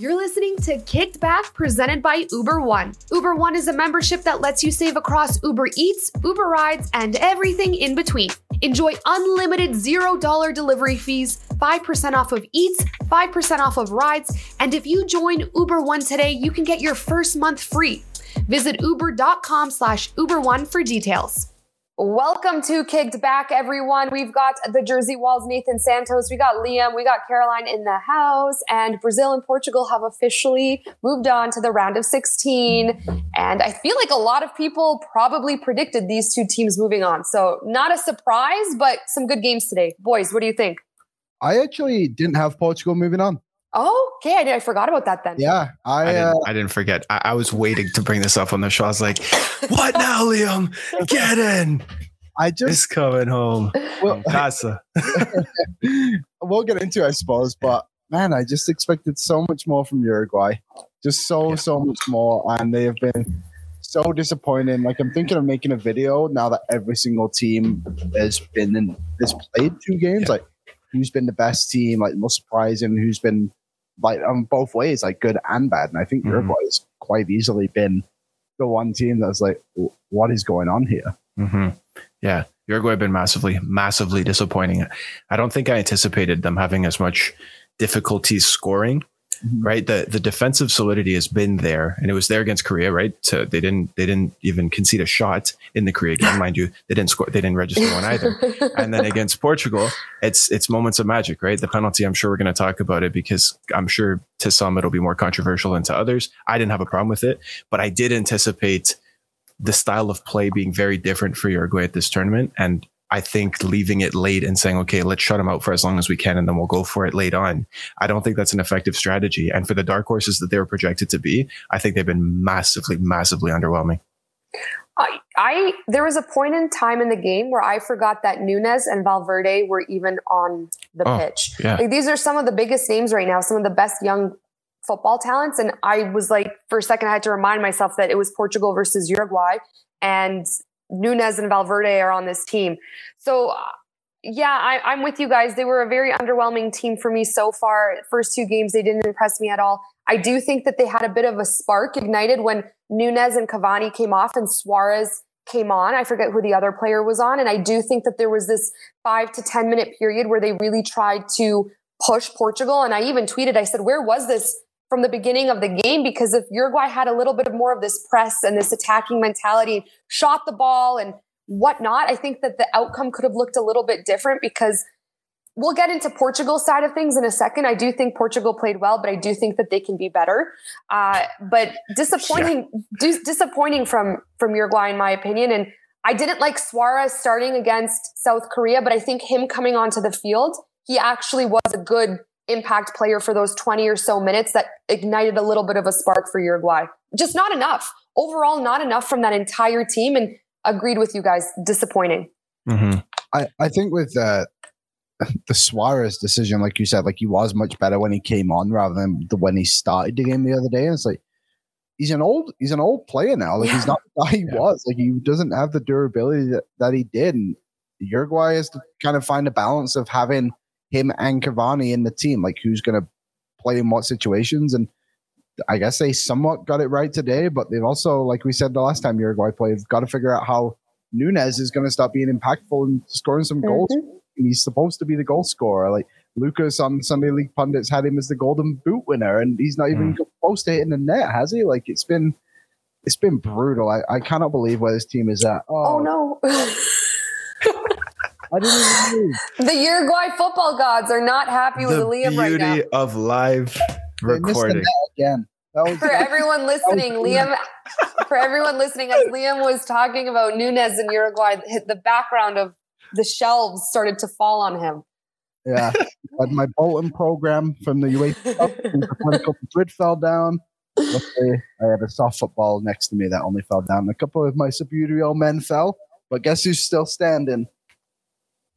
You're listening to Kicked Back presented by Uber One. Uber One is a membership that lets you save across Uber Eats, Uber Rides, and everything in between. Enjoy unlimited $0 delivery fees, 5% off of Eats, 5% off of rides, and if you join Uber One today, you can get your first month free. Visit uber.com slash Uber One for details. Welcome to Kicked Back, everyone. We've got the Jersey Walls, Nathan Santos. We got Liam. We got Caroline in the house. And Brazil and Portugal have officially moved on to the round of 16. And I feel like a lot of people probably predicted these two teams moving on. So not a surprise, but some good games today. Boys, what do you think? I actually didn't have Portugal moving on. Oh, okay. I, did, I forgot about that then. Yeah, I, I uh, didn't, I didn't forget. I, I was waiting to bring this up on the show. I was like, "What now, Liam? Get in! I It's just coming home." well, Casa. we'll get into it, I suppose, but man, I just expected so much more from Uruguay, just so Yeah. so much more, and they have been so disappointing. Like I'm thinking of making a video now that every single team has been in has played two games. Yeah. Like who's been the best team, like most surprising, who's been like on both ways, like good and bad. And I think Mhm. Uruguay has quite easily been the one team that's like, what is going on here? hmm Yeah, Uruguay have been massively, massively disappointing. I don't think I anticipated them having as much difficulty scoring. Mhm. Right, the the defensive solidity has been there, and it was there against Korea. Right, so they didn't they didn't even concede a shot in the Korea game, mind you. They didn't score. They didn't register one either. and then against Portugal, it's it's moments of magic, right? The penalty, I'm sure we're going to talk about it because I'm sure to some it'll be more controversial than to others. I didn't have a problem with it, but I did anticipate the style of play being very different for Uruguay at this tournament, and I think leaving it late and saying, okay, let's shut them out for as long as we can, and then we'll go for it late on. I don't think that's an effective strategy. And for the dark horses that they were projected to be, I think they've been massively, massively underwhelming. I, I there was a point in time in the game where I forgot that Nunez and Valverde were even on the Oh, pitch. yeah. Like these are some of the biggest names right now, some of the best young football talents. And I was like, for a second, I had to remind myself that it was Portugal versus Uruguay, and Nunez and Valverde are on this team. So. uh, Yeah, I, I'm with you guys. They were a very underwhelming team for me so far. First two games, they didn't impress me at all. I do think that they had a bit of a spark ignited when Nunez and Cavani came off and Suarez came on. I forget who the other player was on. And I do think that there was this five to 10 minute period where they really tried to push Portugal. And I even tweeted, I said, where was this from the beginning of the game? Because if Uruguay had a little bit of more of this press and this attacking mentality, shot the ball and whatnot, I think that the outcome could have looked a little bit different because we'll get into Portugal's side of things in a second. I do think Portugal played well, but I do think that they can be better. Uh, but disappointing, dis- disappointing from from Uruguay, in my opinion. And I didn't like Suarez starting against South Korea, but I think him coming onto the field, he actually was a good impact player for those 20 or so minutes that ignited a little bit of a spark for Uruguay. Just not enough. Overall, not enough from that entire team. And agreed with you guys, disappointing. Mm-hmm. I, I think with uh, the Suarez decision, like you said, like he was much better when he came on rather than the, when he started the game the other day. And it's like he's an old he's an old player now. Like he's not the guy he Yeah. was. Like he doesn't have the durability that, that he did. And Uruguay has to kind of find a balance of having him and Cavani in the team. Like who's going to play in what situations and. I guess they somewhat got it right today, but they've also, like we said the last time Uruguay played, got to figure out how Nunez is going to stop being impactful and scoring some goals. Mm-hmm. He's supposed to be the goal scorer. Like Lucas on Sunday League pundits had him as the Golden Boot winner, and he's not even mm. close to hitting the net, has he? Like it's been, it's been brutal. I, I cannot believe where this team is at. Oh, Oh, no. I didn't even move. the Uruguay football gods are not happy with The Liam right now. beauty of live They missed the recording. again. That was, For everyone listening, Liam, for everyone listening, as Liam was talking about Nunez in Uruguay, the background of the shelves started to fall on him. yeah. But my Bolton program from the UEFA Clinical Madrid fell down. Luckily, I had a soft football next to me that only fell down. A couple of my Superior men fell, but guess who's still standing?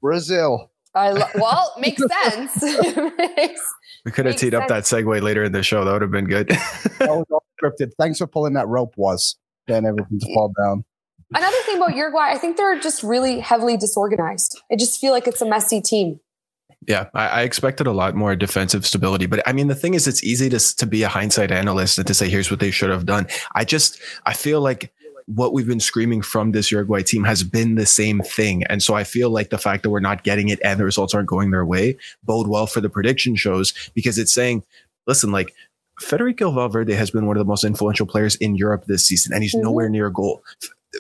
Brazil. I lo- well, makes sense. we could have teed sense. up that segue later in the show. That would have been good. that was all scripted. Thanks for pulling that rope. Was getting everything to fall down. Another thing about Uruguay, I think they're just really heavily disorganized. I just feel like it's a messy team. Yeah, I, I, expected a lot more defensive stability, but I mean, the thing is, it's easy to to be a hindsight analyst and to say, "Here's what they should have done." I just, I feel like what we've been screaming from this Uruguay team has been the same thing, and so I feel like the fact that we're not getting it and the results aren't going their way bode well for the prediction shows because it's saying, "Listen, like." Federico Valverde has been one of the most influential players in Europe this season, and he's mm-hmm. nowhere near a goal.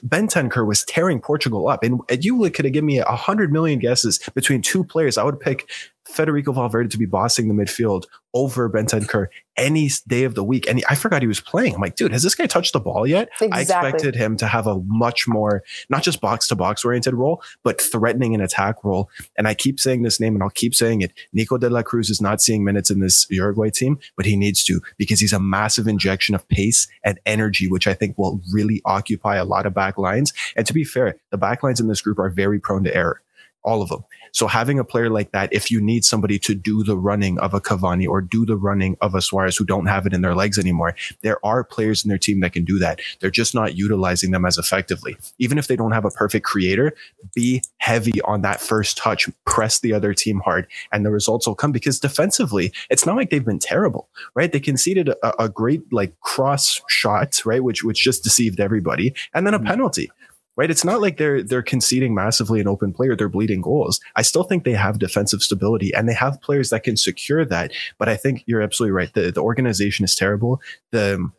Bentancur was tearing Portugal up. And, and you could have given me a hundred million guesses between two players. I would pick Federico Valverde to be bossing the midfield over Bentancur any day of the week. And I forgot he was playing. I'm like, dude, has this guy touched the ball yet? Exactly. I expected him to have a much more, not just box to box oriented role, but threatening an attack role. And I keep saying this name and I'll keep saying it. Nico de la Cruz is not seeing minutes in this Uruguay team, but he needs to because he's a massive injection of pace and energy, which I think will really occupy a lot of back lines. And to be fair, the back lines in this group are very prone to error all of them. So having a player like that, if you need somebody to do the running of a Cavani or do the running of a Suarez who don't have it in their legs anymore, there are players in their team that can do that. They're just not utilizing them as effectively. Even if they don't have a perfect creator, be heavy on that first touch, press the other team hard, and the results will come because defensively, it's not like they've been terrible, right? They conceded a, a great like cross shot, right? Which, which just deceived everybody and then a mm-hmm. penalty right? It's not like they're they're conceding massively an open player; they're bleeding goals. I still think they have defensive stability and they have players that can secure that. But I think you're absolutely right. The the organization is terrible. The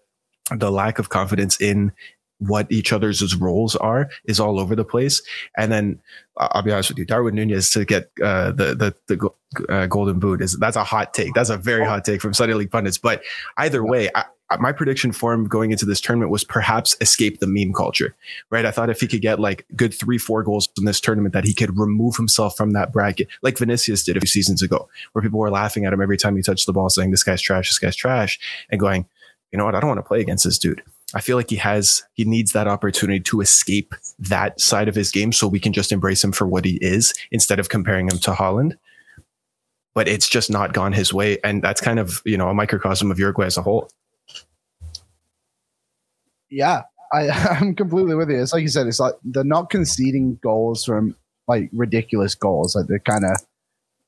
the lack of confidence in what each other's roles are is all over the place. And then I'll be honest with you, Darwin Nunez to get uh, the the the uh, golden boot is that's a hot take. That's a very hot take from Sunday League pundits. But either way, I, Uh, my prediction for him going into this tournament was perhaps escape the meme culture, right? I thought if he could get like good three, four goals in this tournament, that he could remove himself from that bracket, like Vinicius did a few seasons ago, where people were laughing at him every time he touched the ball, saying, This guy's trash, this guy's trash, and going, You know what? I don't want to play against this dude. I feel like he has, he needs that opportunity to escape that side of his game so we can just embrace him for what he is instead of comparing him to Haaland But it's just not gone his way. And that's kind of, you know, a microcosm of Uruguay as a whole yeah, I, I'm completely with you. It's like you said, it's like they're not conceding goals from like ridiculous goals. Like they're kind of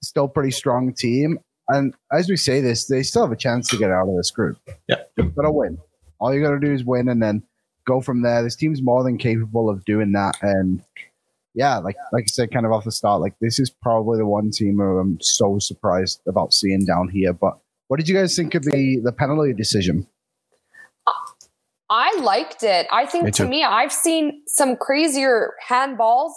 still pretty strong team. And as we say this, they still have a chance to get out of this group. Yeah. Just gotta win. All you gotta do is win and then go from there. This team's more than capable of doing that. And yeah, like like I said, kind of off the start, like this is probably the one team who I'm so surprised about seeing down here. But what did you guys think of the the penalty decision? I liked it. I think me to me, I've seen some crazier handballs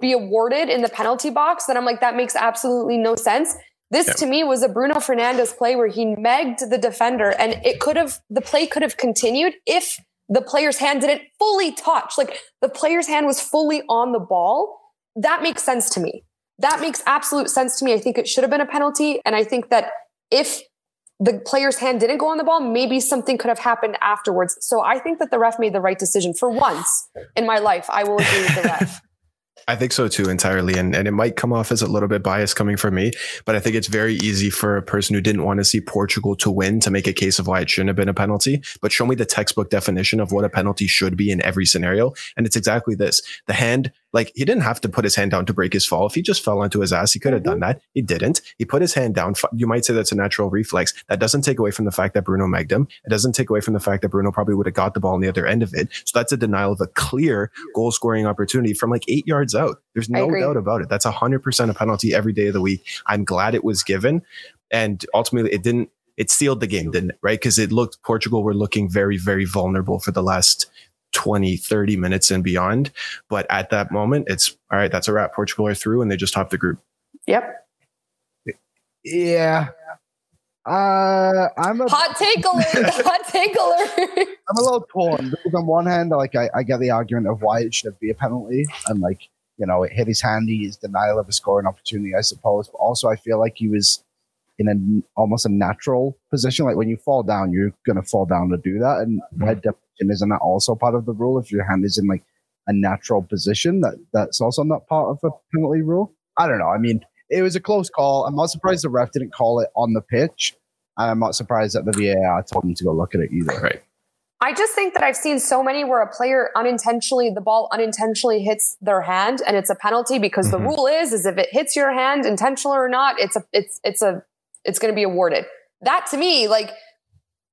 be awarded in the penalty box that I'm like, that makes absolutely no sense. This yeah. to me was a Bruno Fernandes play where he megged the defender and it could have, the play could have continued if the player's hand didn't fully touch. Like the player's hand was fully on the ball. That makes sense to me. That makes absolute sense to me. I think it should have been a penalty. And I think that if the player's hand didn't go on the ball, maybe something could have happened afterwards. So I think that the ref made the right decision for once in my life. I will agree with the ref. I think so too, entirely. And, and it might come off as a little bit biased coming from me, but I think it's very easy for a person who didn't want to see Portugal to win to make a case of why it shouldn't have been a penalty. But show me the textbook definition of what a penalty should be in every scenario. And it's exactly this. The hand like he didn't have to put his hand down to break his fall. If he just fell onto his ass, he could have done mm-hmm. that. He didn't. He put his hand down. You might say that's a natural reflex. That doesn't take away from the fact that Bruno megged him. It doesn't take away from the fact that Bruno probably would have got the ball on the other end of it. So that's a denial of a clear goal scoring opportunity from like eight yards out. There's no doubt about it. That's hundred percent a penalty every day of the week. I'm glad it was given. And ultimately it didn't it sealed the game, didn't it? Right? Because it looked Portugal were looking very, very vulnerable for the last 20, 30 minutes and beyond. But at that moment, it's all right, that's a wrap. Portugal are through and they just top the group. Yep. Yeah. Uh, I'm a hot take alert. hot take alert. I'm a little torn because on one hand, like I, I get the argument of why it should be a penalty, and like you know, it hit his hand. He's denial of a scoring opportunity, I suppose. But also, I feel like he was in a almost a natural position. Like when you fall down, you're gonna fall down to do that. And mm-hmm. head deflection isn't that also part of the rule? If your hand is in like a natural position, that that's also not part of a penalty rule. I don't know. I mean, it was a close call. I'm not surprised the ref didn't call it on the pitch. I'm not surprised that the VAR told him to go look at it either. Right. I just think that I've seen so many where a player unintentionally, the ball unintentionally hits their hand and it's a penalty because mm-hmm. the rule is, is if it hits your hand intentional or not, it's a, it's, it's a, it's going to be awarded. That to me, like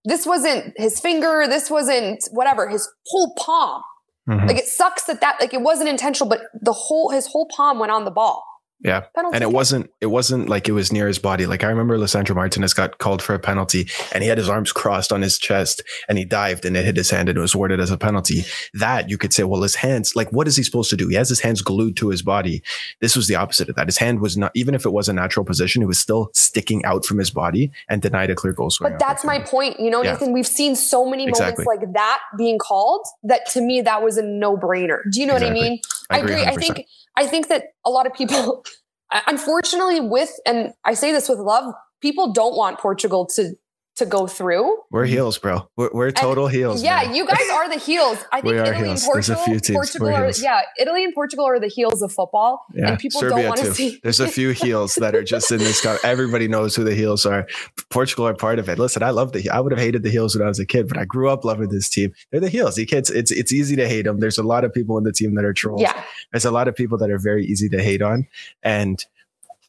this wasn't his finger. This wasn't whatever, his whole palm. Mm-hmm. Like it sucks that that, like it wasn't intentional, but the whole, his whole palm went on the ball. Yeah. Penalty and it wasn't it wasn't like it was near his body. Like I remember Lisandro Martinez got called for a penalty and he had his arms crossed on his chest and he dived and it hit his hand and it was awarded as a penalty. That you could say, well, his hands, like what is he supposed to do? He has his hands glued to his body. This was the opposite of that. His hand was not even if it was a natural position, it was still sticking out from his body and denied a clear goal But that's my point. You know, yeah. Nathan, we've seen so many exactly. moments like that being called that to me that was a no-brainer. Do you know exactly. what I mean? I, I agree. I think I think that a lot of people unfortunately with and i say this with love people don't want portugal to to go through. We're mm-hmm. heels, bro. We're, we're total and heels. Yeah, man. you guys are the heels. I think Italy heels. and Portugal, Portugal are, yeah, Italy and Portugal are the heels of football. Yeah. And people Serbia don't want to see. There's a few heels that are just in this. Car. Everybody knows who the heels are. Portugal are part of it. Listen, I love the. I would have hated the heels when I was a kid, but I grew up loving this team. They're the heels. The kids. It's it's easy to hate them. There's a lot of people in the team that are trolls. Yeah. There's a lot of people that are very easy to hate on, and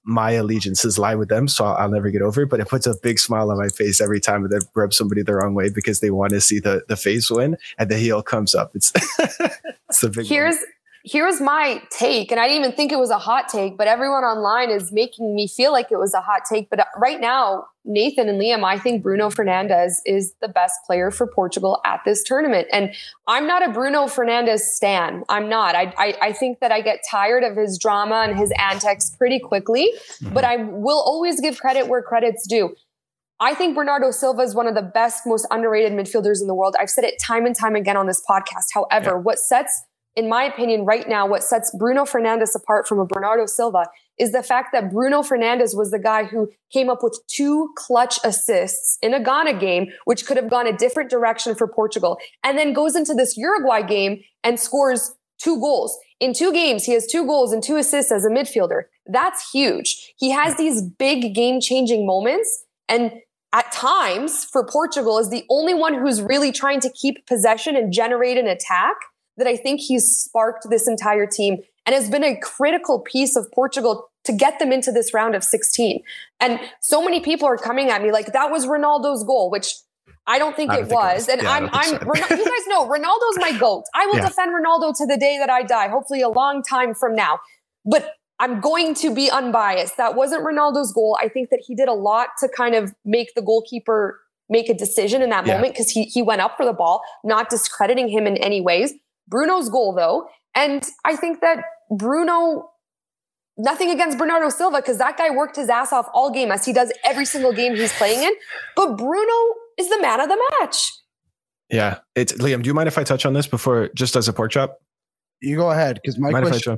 my allegiances lie with them, so I'll, I'll, never get over it. But it puts a big smile on my face every time that rub somebody the wrong way because they want to see the the face win and the heel comes up. It's it's the big. Here's one here's my take and i didn't even think it was a hot take but everyone online is making me feel like it was a hot take but right now nathan and liam i think bruno fernandes is the best player for portugal at this tournament and i'm not a bruno fernandes stan i'm not i, I, I think that i get tired of his drama and his antics pretty quickly mm-hmm. but i will always give credit where credit's due I think Bernardo Silva is one of the best, most underrated midfielders in the world. I've said it time and time again on this podcast. However, yeah. what sets in my opinion, right now, what sets Bruno Fernandes apart from a Bernardo Silva is the fact that Bruno Fernandes was the guy who came up with two clutch assists in a Ghana game, which could have gone a different direction for Portugal, and then goes into this Uruguay game and scores two goals. In two games, he has two goals and two assists as a midfielder. That's huge. He has these big game changing moments. And at times for Portugal is the only one who's really trying to keep possession and generate an attack that I think he's sparked this entire team and has been a critical piece of Portugal to get them into this round of 16. And so many people are coming at me like that was Ronaldo's goal, which I don't think, I don't it, think was. it, was. And yeah, I'm, I'm, so. you guys know Ronaldo's my goat. I will yeah. defend Ronaldo to the day that I die, hopefully a long time from now. But I'm going to be unbiased. That wasn't Ronaldo's goal. I think that he did a lot to kind of make the goalkeeper make a decision in that yeah. moment because he, he went up for the ball, not discrediting him in any ways. Bruno's goal, though. And I think that Bruno, nothing against Bernardo Silva, because that guy worked his ass off all game as he does every single game he's playing in. But Bruno is the man of the match. Yeah. It's Liam, do you mind if I touch on this before just as a pork chop? You go ahead, because my mind question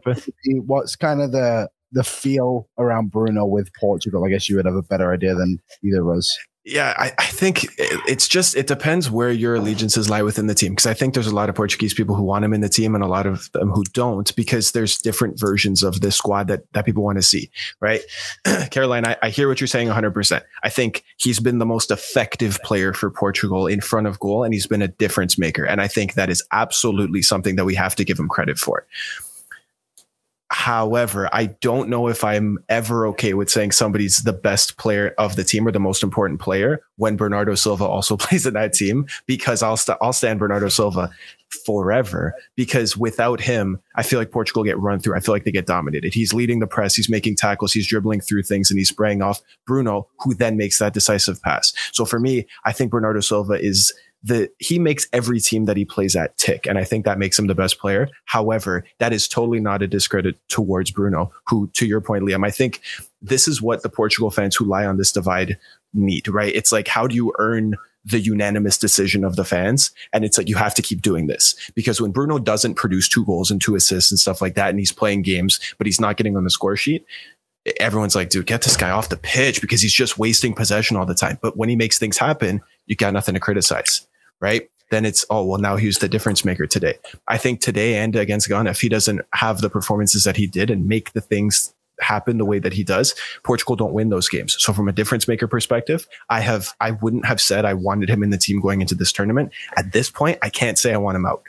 what's kind of the the feel around Bruno with Portugal? I guess you would have a better idea than either of us. Yeah, I, I, think it's just it depends where your allegiances lie within the team because I think there's a lot of Portuguese people who want him in the team and a lot of them who don't because there's different versions of this squad that that people want to see, right? Caroline, I, I hear what you're saying 100. percent I think he's been the most effective player for Portugal in front of goal, and he's been a difference maker, and I think that is absolutely something that we have to give him credit for. However, I don't know if I'm ever okay with saying somebody's the best player of the team or the most important player when Bernardo Silva also plays in that team because I'll st- I'll stand Bernardo Silva forever because without him, I feel like Portugal get run through. I feel like they get dominated. He's leading the press, he's making tackles, he's dribbling through things and he's spraying off Bruno who then makes that decisive pass. So for me, I think Bernardo Silva is the he makes every team that he plays at tick, and I think that makes him the best player. However, that is totally not a discredit towards Bruno, who, to your point, Liam, I think this is what the Portugal fans who lie on this divide need. Right? It's like how do you earn the unanimous decision of the fans. And it's like, you have to keep doing this because when Bruno doesn't produce two goals and two assists and stuff like that, and he's playing games, but he's not getting on the score sheet, everyone's like, dude, get this guy off the pitch because he's just wasting possession all the time. But when he makes things happen, you got nothing to criticize, right? Then it's, oh, well, now he's the difference maker today. I think today and against Ghana, if he doesn't have the performances that he did and make the things happen the way that he does, Portugal don't win those games. So from a difference maker perspective, I have, I wouldn't have said I wanted him in the team going into this tournament. At this point, I can't say I want him out.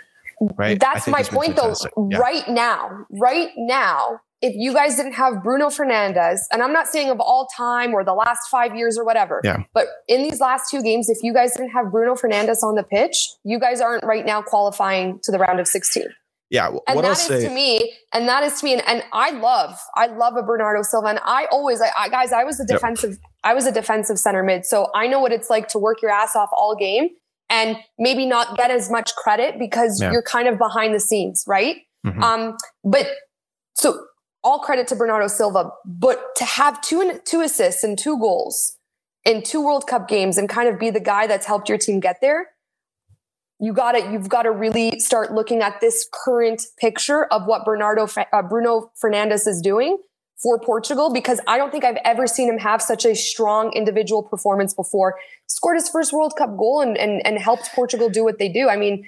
Right. That's my point though. Yeah. Right now, right now, if you guys didn't have Bruno Fernandes, and I'm not saying of all time or the last five years or whatever, yeah. but in these last two games, if you guys didn't have Bruno Fernandes on the pitch, you guys aren't right now qualifying to the round of 16. Yeah, and what that I'll is say, to me, and that is to me, and, and I love, I love a Bernardo Silva, and I always, I, I guys, I was a defensive, yep. I was a defensive center mid, so I know what it's like to work your ass off all game and maybe not get as much credit because yeah. you're kind of behind the scenes, right? Mm-hmm. Um, but so all credit to Bernardo Silva, but to have two two assists and two goals in two World Cup games and kind of be the guy that's helped your team get there, you got to you've got to really start looking at this current picture of what Bernardo uh, Bruno Fernandes is doing for Portugal because I don't think I've ever seen him have such a strong individual performance before. Scored his first World Cup goal and and, and helped Portugal do what they do. I mean,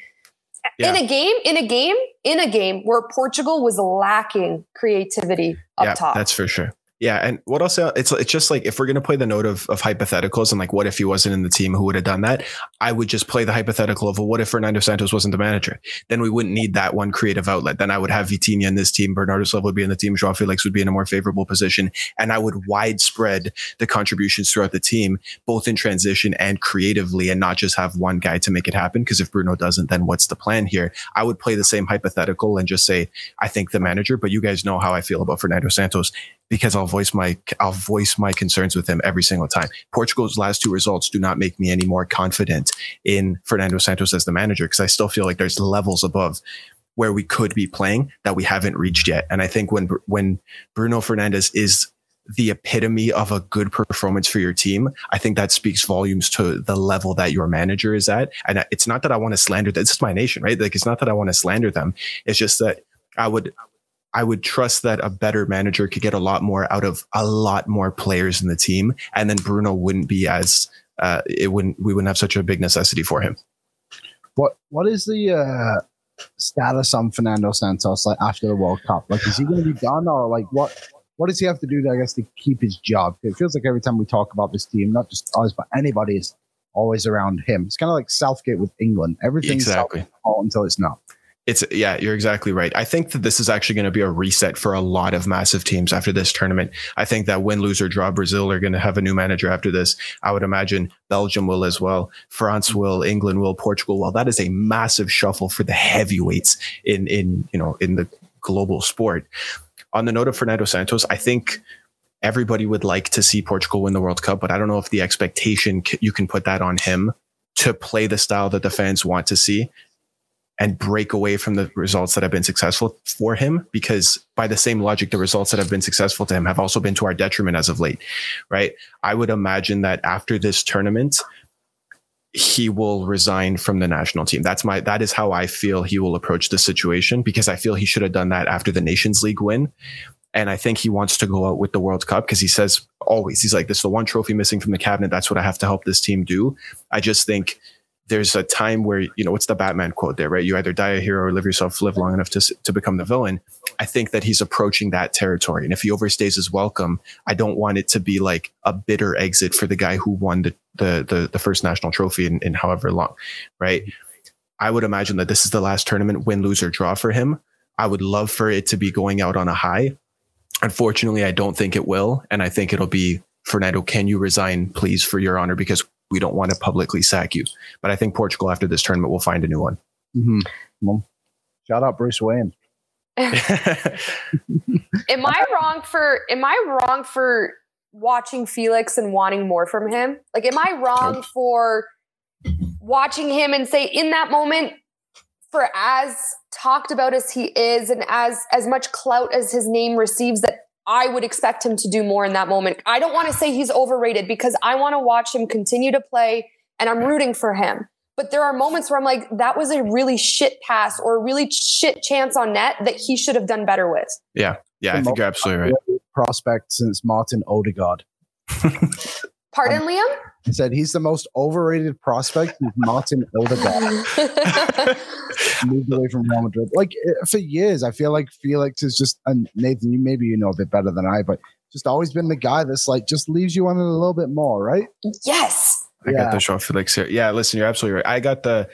yeah. in a game, in a game, in a game where Portugal was lacking creativity up yeah, top. That's for sure. Yeah, and what say, it's it's just like if we're gonna play the note of, of hypotheticals and like what if he wasn't in the team, who would have done that? I would just play the hypothetical of well, what if Fernando Santos wasn't the manager? Then we wouldn't need that one creative outlet. Then I would have Vitinha in this team, Bernardo Silva would be in the team, Joao Felix would be in a more favorable position, and I would widespread the contributions throughout the team, both in transition and creatively, and not just have one guy to make it happen. Because if Bruno doesn't, then what's the plan here? I would play the same hypothetical and just say I think the manager, but you guys know how I feel about Fernando Santos because I'll voice my I'll voice my concerns with him every single time. Portugal's last two results do not make me any more confident in Fernando Santos as the manager because I still feel like there's levels above where we could be playing that we haven't reached yet. And I think when when Bruno Fernandes is the epitome of a good performance for your team, I think that speaks volumes to the level that your manager is at. And it's not that I want to slander this is my nation, right? Like it's not that I want to slander them. It's just that I would I would trust that a better manager could get a lot more out of a lot more players in the team, and then Bruno wouldn't be as uh, it wouldn't we wouldn't have such a big necessity for him. What what is the uh, status on Fernando Santos like after the World Cup? Like, is he going to be done, or like what? What does he have to do, to, I guess, to keep his job? It feels like every time we talk about this team, not just us, but anybody is always around him. It's kind of like Southgate with England. Everything's exactly until it's not. It's yeah, you're exactly right. I think that this is actually going to be a reset for a lot of massive teams after this tournament. I think that win, lose or draw, Brazil are going to have a new manager after this. I would imagine Belgium will as well. France will, England will, Portugal will. That is a massive shuffle for the heavyweights in in you know in the global sport. On the note of Fernando Santos, I think everybody would like to see Portugal win the World Cup, but I don't know if the expectation you can put that on him to play the style that the fans want to see and break away from the results that have been successful for him because by the same logic the results that have been successful to him have also been to our detriment as of late right i would imagine that after this tournament he will resign from the national team that's my that is how i feel he will approach the situation because i feel he should have done that after the nations league win and I think he wants to go out with the World Cup because he says always, he's like, this is the one trophy missing from the cabinet. That's what I have to help this team do. I just think there's a time where you know what's the Batman quote there, right? You either die a hero or live yourself live long enough to to become the villain. I think that he's approaching that territory, and if he overstays his welcome, I don't want it to be like a bitter exit for the guy who won the the the, the first national trophy in, in however long, right? I would imagine that this is the last tournament win, lose or draw for him. I would love for it to be going out on a high. Unfortunately, I don't think it will, and I think it'll be Fernando. Can you resign, please, for your honor? Because we don't want to publicly sack you. But I think Portugal after this tournament will find a new one. Mm-hmm. Well, shout out Bruce Wayne. am I wrong for am I wrong for watching Felix and wanting more from him? Like am I wrong nope. for watching him and say in that moment for as talked about as he is and as as much clout as his name receives that I would expect him to do more in that moment. I don't want to say he's overrated because I want to watch him continue to play and I'm rooting for him. But there are moments where I'm like, that was a really shit pass or a really shit chance on net that he should have done better with. Yeah. Yeah. I think you're absolutely right. Prospect since Martin Odegaard. Pardon, um, Liam? He said he's the most overrated prospect since Martin Odegaard. moved away from Real Madrid. Like eh, for years, I feel like Felix is just, and Nathan, you maybe you know a bit better than I, but just always been the guy that's like just leaves you on it a little bit more, right? Yes. I yeah. got the Joao Felix here. Yeah, listen, you're absolutely right. I got the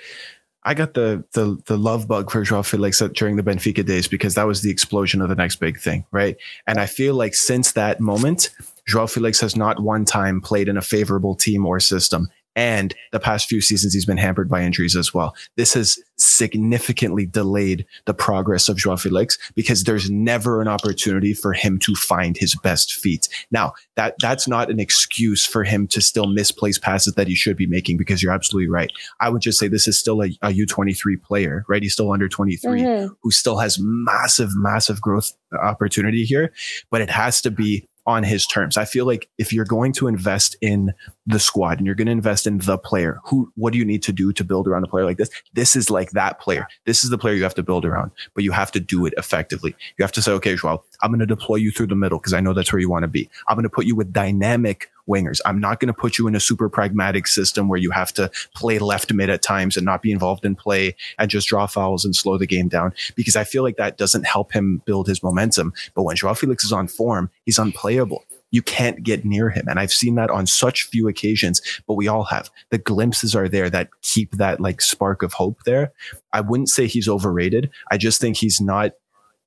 I got the the the love bug for Joao Felix during the Benfica days because that was the explosion of the next big thing, right? And I feel like since that moment, Joao Felix has not one time played in a favorable team or system. And the past few seasons, he's been hampered by injuries as well. This has significantly delayed the progress of Joao Felix because there's never an opportunity for him to find his best feet. Now, that that's not an excuse for him to still misplace passes that he should be making because you're absolutely right. I would just say this is still a a U23 player, right? He's still under 23 mm-hmm. who still has massive, massive growth opportunity here, but it has to be on his terms. I feel like if you're going to invest in the squad and you're going to invest in the player, who, what do you need to do to build around a player like this? This is like that player. This is the player you have to build around, but you have to do it effectively. You have to say, okay, Joao, I'm going to deploy you through the middle because I know that's where you want to be. I'm going to put you with dynamic wingers. I'm not going to put you in a super pragmatic system where you have to play left mid at times and not be involved in play and just draw fouls and slow the game down because I feel like that doesn't help him build his momentum. But when Joao Felix is on form, he's unplayable you can't get near him. And I've seen that on such few occasions, but we all have. The glimpses are there that keep that like spark of hope there. I wouldn't say he's overrated. I just think he's not,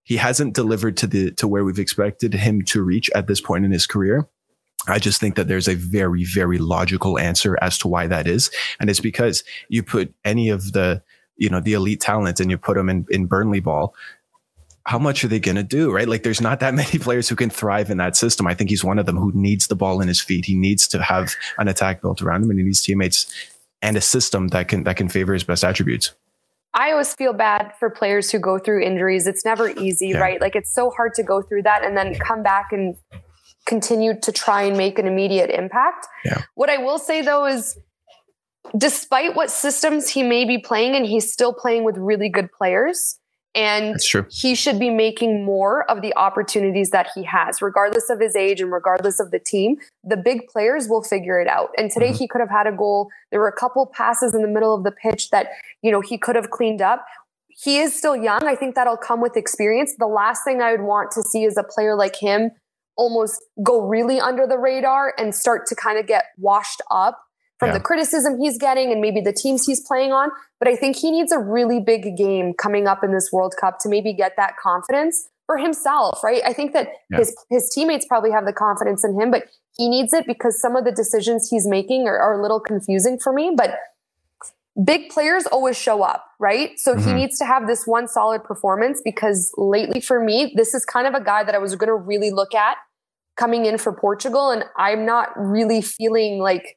he hasn't delivered to the, to where we've expected him to reach at this point in his career. I just think that there's a very, very logical answer as to why that is. And it's because you put any of the, you know, the elite talent and you put them in, in Burnley ball. How much are they going to do? Right. Like there's not that many players who can thrive in that system. I think he's one of them who needs the ball in his feet. He needs to have an attack built around him and he needs teammates and a system that can, that can favor his best attributes. I always feel bad for players who go through injuries. It's never easy, yeah. right? Like it's so hard to go through that and then come back and continued to try and make an immediate impact. Yeah. What I will say though is despite what systems he may be playing and he's still playing with really good players and he should be making more of the opportunities that he has regardless of his age and regardless of the team the big players will figure it out and today mm-hmm. he could have had a goal there were a couple passes in the middle of the pitch that you know he could have cleaned up he is still young i think that'll come with experience the last thing i would want to see is a player like him almost go really under the radar and start to kind of get washed up from yeah. the criticism he's getting and maybe the teams he's playing on. But I think he needs a really big game coming up in this World Cup to maybe get that confidence for himself, right? I think that yeah. his his teammates probably have the confidence in him, but he needs it because some of the decisions he's making are, are a little confusing for me. But big players always show up, right? So mm-hmm. he needs to have this one solid performance because lately for me, this is kind of a guy that I was going to really look at coming in for Portugal. And I'm not really feeling like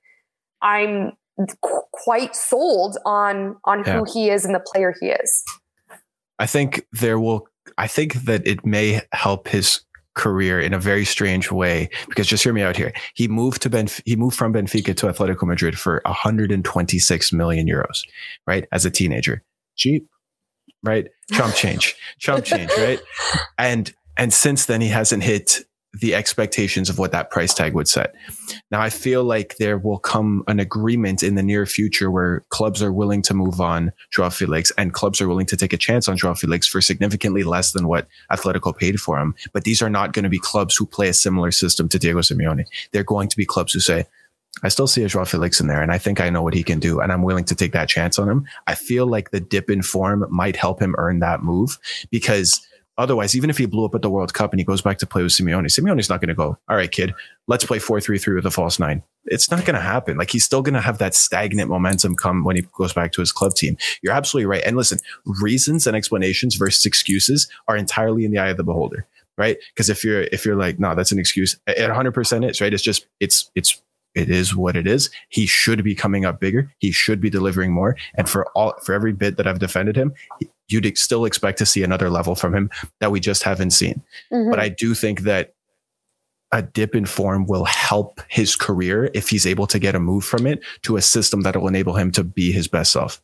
I'm qu- quite sold on, on yeah. who he is and the player he is. I think there will, I think that it may help his career in a very strange way because just hear me out here. He moved to Benf- he moved from Benfica to Atletico Madrid for 126 million euros, right? As a teenager. Cheap. Right? Chump change. Chump change, right? And and since then he hasn't hit the expectations of what that price tag would set. Now, I feel like there will come an agreement in the near future where clubs are willing to move on Joao Felix and clubs are willing to take a chance on Joao Felix for significantly less than what Atletico paid for him. But these are not going to be clubs who play a similar system to Diego Simeone. They're going to be clubs who say, I still see a Joao Felix in there, and I think I know what he can do, and I'm willing to take that chance on him. I feel like the dip in form might help him earn that move because Otherwise, even if he blew up at the World Cup and he goes back to play with Simeone, Simeone's not going to go, all right, kid, let's play 4 3 3 with a false nine. It's not going to happen. Like he's still going to have that stagnant momentum come when he goes back to his club team. You're absolutely right. And listen, reasons and explanations versus excuses are entirely in the eye of the beholder, right? Because if you're, if you're like, no, that's an excuse, it 100% is, right? It's just, it's, it's, it is what it is. He should be coming up bigger. He should be delivering more. And for all, for every bit that I've defended him, you'd still expect to see another level from him that we just haven't seen. Mm-hmm. But I do think that a dip in form will help his career if he's able to get a move from it to a system that will enable him to be his best self.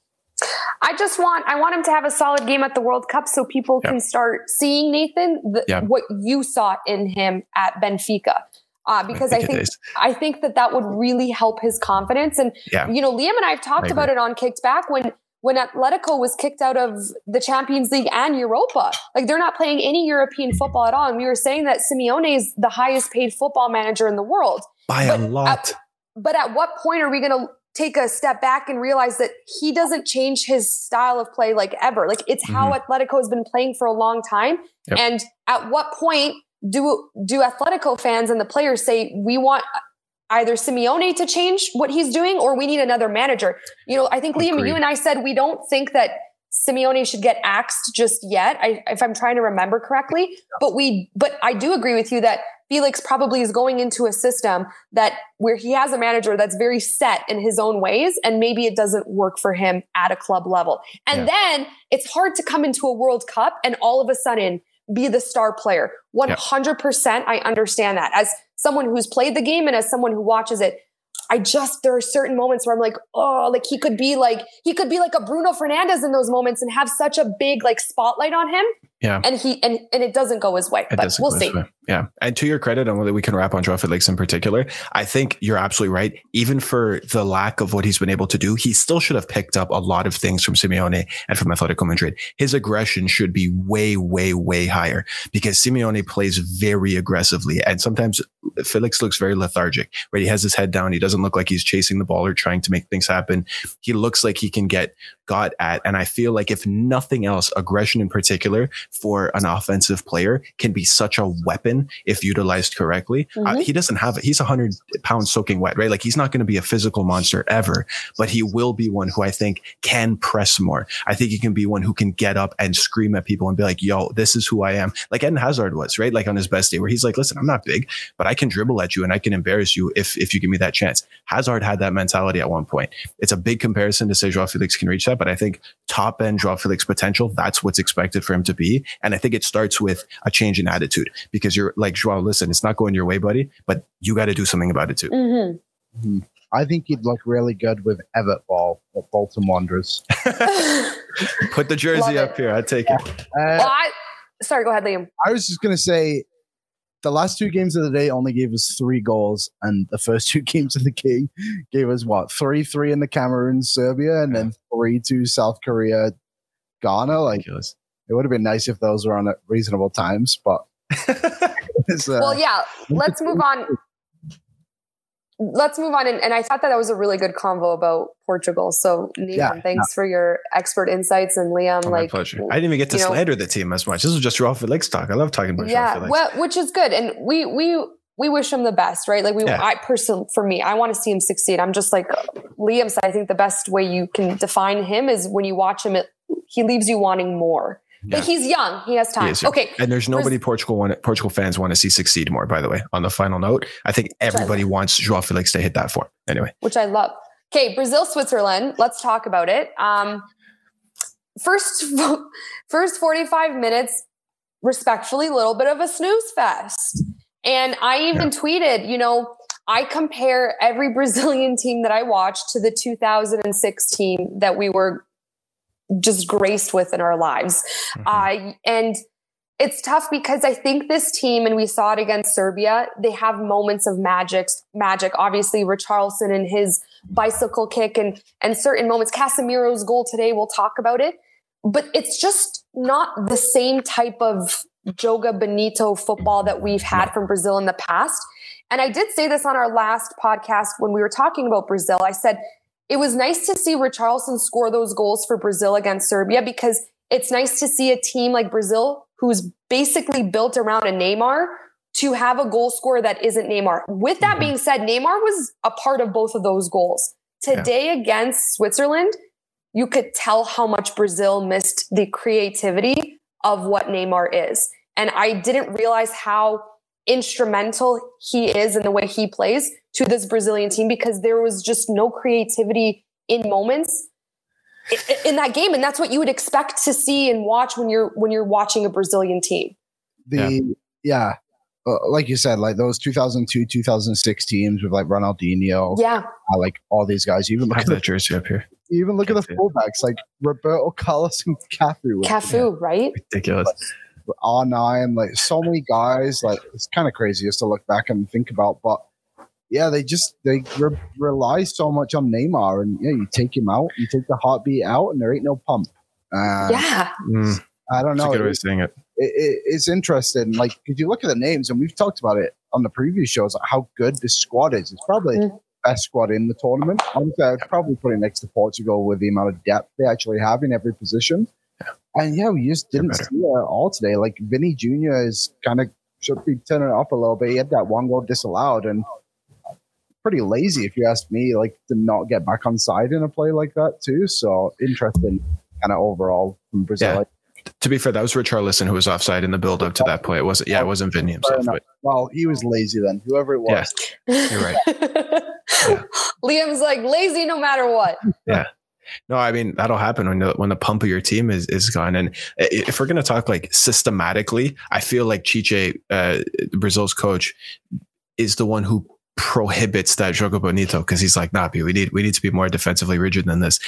I just want I want him to have a solid game at the World Cup so people can start seeing Nathan the, what you saw in him at Benfica. Uh, because I think, I think, I think that that would really help his confidence. And yeah. you know, Liam and I have talked about it on Kicked Back when when Atletico was kicked out of the Champions League and Europa. Like they're not playing any European football at all. And we were saying that Simeone is the highest paid football manager in the world by but a lot. At, but at what point are we going to take a step back and realize that he doesn't change his style of play like ever. Like it's mm-hmm. how Atletico has been playing for a long time. Yep. And at what point do do Atletico fans and the players say we want either Simeone to change what he's doing or we need another manager? You know, I think Agreed. Liam, you and I said we don't think that Simeone should get axed just yet. I, if I'm trying to remember correctly, but we, but I do agree with you that Felix probably is going into a system that where he has a manager that's very set in his own ways, and maybe it doesn't work for him at a club level. And yeah. then it's hard to come into a World Cup and all of a sudden be the star player. 100% yeah. I understand that. As someone who's played the game and as someone who watches it, I just there are certain moments where I'm like, oh, like he could be like he could be like a Bruno Fernandes in those moments and have such a big like spotlight on him. Yeah. And he and and it doesn't go his way. It but we'll see. Yeah. And to your credit, and we can wrap on Joao Felix in particular, I think you're absolutely right. Even for the lack of what he's been able to do, he still should have picked up a lot of things from Simeone and from Atletico Madrid. His aggression should be way, way, way higher because Simeone plays very aggressively. And sometimes Felix looks very lethargic, right? He has his head down. He doesn't look like he's chasing the ball or trying to make things happen. He looks like he can get got at. And I feel like if nothing else, aggression in particular for an offensive player can be such a weapon if utilized correctly. Mm-hmm. Uh, he doesn't have it. He's 100 pounds soaking wet, right? Like he's not going to be a physical monster ever, but he will be one who I think can press more. I think he can be one who can get up and scream at people and be like, yo, this is who I am. Like Eden Hazard was, right? Like on his best day where he's like, listen, I'm not big, but I can dribble at you and I can embarrass you if, if you give me that chance. Hazard had that mentality at one point. It's a big comparison to say Joao Felix can reach that, but I think top end Joao Felix potential, that's what's expected for him to be. And I think it starts with a change in attitude because you're like, Joao, listen, it's not going your way, buddy, but you got to do something about it too. Mm-hmm. Mm-hmm. I think he'd look really good with Everett Ball at Bolton Wanderers. Put the jersey up here. I take it. Uh, well, I, sorry, go ahead, Liam. I was just going to say the last two games of the day only gave us three goals, and the first two games of the game gave us what three three in the Cameroon, Serbia, and then three two South Korea, Ghana. Like Ridiculous. It would have been nice if those were on at reasonable times, but. was, uh, well, yeah. Let's move on. Let's move on, and, and, I thought that that was a really good convo about Portugal. So, Nathan, yeah, thanks yeah. for your expert insights, and Liam, oh, like, pleasure. I didn't even get to slander know, the team as much. This was just Raw Felix talk. I love talking about yeah, well, which is good, and we we we wish him the best, right? Like we, yeah. I personally, for me, I want to see him succeed. I'm just like Liam said. I think the best way you can define him is when you watch him. It, he leaves you wanting more. Yeah. But he's young. He has time. He okay. And there's nobody Portugal want Portugal fans want to see succeed more, by the way. On the final note, I think everybody wants Joao Felix to hit that form. Anyway. Which I love. Okay, Brazil, Switzerland. Let's talk about it. Um, first first 45 minutes, respectfully, a little bit of a snooze fest. And I even yeah. tweeted, you know, I compare every Brazilian team that I watched to the 2006 team that we were just graced with in our lives. Mm-hmm. Uh, and it's tough because I think this team, and we saw it against Serbia, they have moments of magic. Magic, obviously, Richarlison and his bicycle kick, and and certain moments. Casemiro's goal today, we'll talk about it, but it's just not the same type of Joga Bonito football that we've had from Brazil in the past. And I did say this on our last podcast when we were talking about Brazil. I said it was nice to see Richarlison score those goals for Brazil against Serbia because it's nice to see a team like Brazil who's basically built around a Neymar to have a goal scorer that isn't Neymar. With that mm-hmm. being said, Neymar was a part of both of those goals. Today yeah. against Switzerland, you could tell how much Brazil missed the creativity of what Neymar is. And I didn't realize how instrumental he is in the way he plays to this Brazilian team because there was just no creativity in moments in that game and that's what you would expect to see and watch when you're when you're watching a Brazilian team. The yeah, yeah uh, like you said, like those 2002, 2006 teams with like Ronaldinho, Yeah. uh, like all these guys. Even look have at the, jersey up here. even look at the Can't see it. fullbacks like Roberto Carlos and Cafu. Cafu, right? Ridiculous. R9, like so many guys. Like it's kind of crazy just to look back and think about. But yeah, they just they re- rely so much on Neymar, and yeah, you take him out, you take the heartbeat out, and there ain't no pump. Uh, Yeah. Mm, I don't that's a know. good way It, of saying it. it, it's interesting. Like, if you look at the names, and we've talked about it on the previous shows, like how good this squad is. It's probably Mm. the best squad in the tournament. Honestly, I'd probably put it next to Portugal with the amount of depth they actually have in every position. And yeah, we just didn't see it at all today. Like Vinny Jr. is kind of should be turning it up a little bit. He had that one goal disallowed and pretty lazy, if you ask me, like to not get back on side in a play like that too. So interesting, kind of overall from Brazil. Yeah. To be fair, that was Richarlison who was offside in the build up to that play. It wasn't. Yeah, it wasn't Vinny himself. But Well, he was lazy then. Whoever it was. Yeah. You're right. Liam's like lazy no matter what. No, I mean that'll happen when the when the pump of your team is is gone. And if we're gonna talk like systematically, I feel like Tite, uh, Brazil's coach, is the one who prohibits that jogo bonito because he's like, nah, we need we need to be more defensively rigid than this.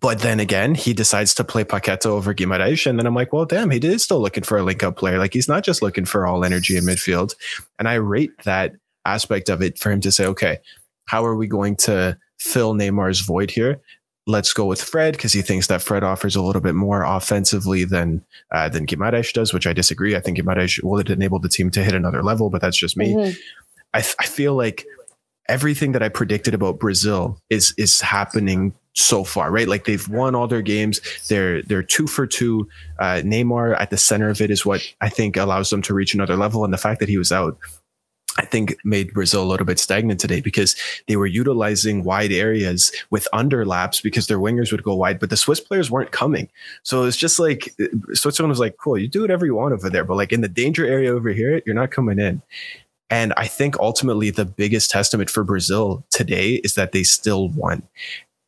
But then again, he decides to play Paqueta over Guimaraes, and then I'm like, well, damn, he is still looking for a link up player. Like he's not just looking for all energy in midfield. And I rate that aspect of it for him to say, okay, how are we going to fill Neymar's void here? Let's go with Fred because he thinks that Fred offers a little bit more offensively than uh, than Guimaraes does, which I disagree. I think Guimaraes would have enabled the team to hit another level, but that's just me. Mhm. I, f- I feel like everything that I predicted about Brazil is is happening so far, right? Like they've won all their games. They're they're two for two. Uh, Neymar at the center of it is what I think allows them to reach another level. And the fact that he was out, I think made Brazil a little bit stagnant today because they were utilizing wide areas with underlaps because their wingers would go wide, but the Swiss players weren't coming. So it's just like uh, Switzerland was like, cool, you do whatever you want over there, but like in the danger area over here, you're not coming in. And I think ultimately the biggest testament for Brazil today is that they still won.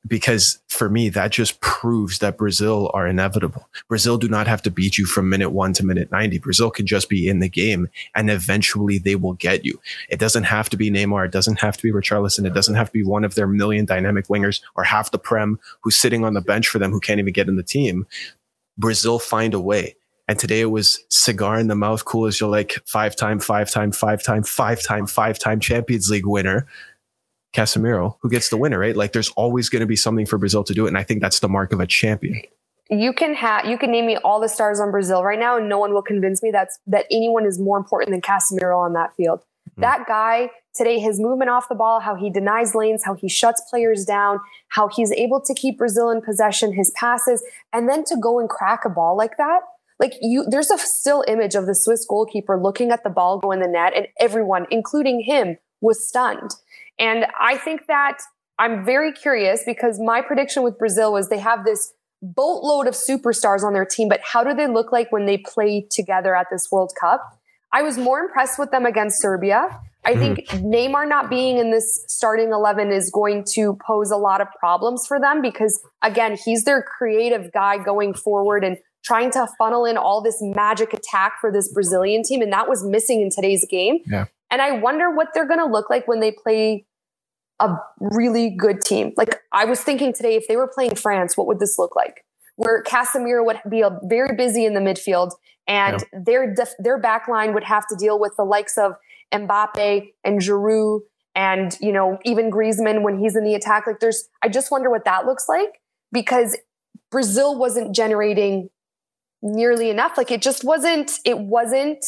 Because for me, that just proves that Brazil are inevitable. Brazil do not have to beat you from minute one to minute 90. Brazil can just be in the game and eventually they will get you. It doesn't have to be Neymar. It doesn't have to be Richarlison. It doesn't have to be one of their million dynamic wingers or half the Prem who's sitting on the bench for them who can't even get in the team. Brazil find a way. And today it was cigar in the mouth, cool as you're like, five time, five time, five time, five time, five time Champions League winner, Casemiro, who gets the winner, right? Like there's always going to be something for Brazil to do it. And I think that's the mark of a champion. You can have you can name me all the stars on Brazil right now, and no one will convince me that's that anyone is more important than Casemiro on that field. Mhm. That guy today, his movement off the ball, how he denies lanes, how he shuts players down, how he's able to keep Brazil in possession, his passes, and then to go and crack a ball like that. Like you, there's a still image of the Swiss goalkeeper looking at the ball go in the net, and everyone, including him, was stunned. And I think that I'm very curious because my prediction with Brazil was they have this boatload of superstars on their team, but how do they look like when they play together at this World Cup? I was more impressed with them against Serbia. I hmm. think Neymar not being in this starting 11 is going to pose a lot of problems for them because, again, he's their creative guy going forward and trying to funnel in all this magic attack for this Brazilian team. And that was missing in today's game. Yeah. And I wonder what they're going to look like when they play a really good team. Like I was thinking today, if they were playing France, what would this look like? Where Casemiro would be a, very busy in the midfield, and their def, their back line would have to deal with the likes of Mbappe and Giroud, and you know even Griezmann when he's in the attack. Like there's, I just wonder what that looks like because Brazil wasn't generating nearly enough. Like it just wasn't. It wasn't.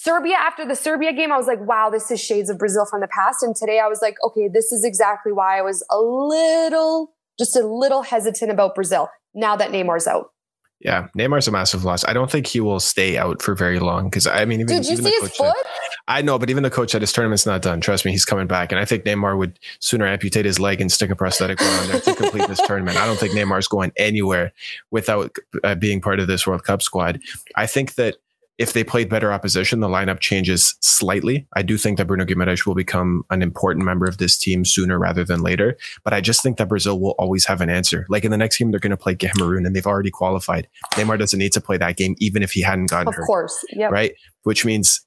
Serbia, after the Serbia game, I was like, wow, this is shades of Brazil from the past. And today I was like, okay, this is exactly why I was a little, just a little hesitant about Brazil now that Neymar's out. Yeah, Neymar's a massive loss. I don't think he will stay out for very long because I mean, even, Did you even see the his coach said- foot? I know, but even the coach said his tournament's not done. Trust me, he's coming back, and I think Neymar would sooner amputate his leg and stick a prosthetic on there to complete this tournament. I don't think Neymar's going anywhere without uh, being part of this World Cup squad. I think that if they played better opposition, the lineup changes slightly. I do think that Bruno Guimaraes will become an important member of this team sooner rather than later. But I just think that Brazil will always have an answer. Like in the next game, they're going to play Cameroon, and they've already qualified. Neymar doesn't need to play that game, even if he hadn't gotten Of hurt course. Yep. right? Which means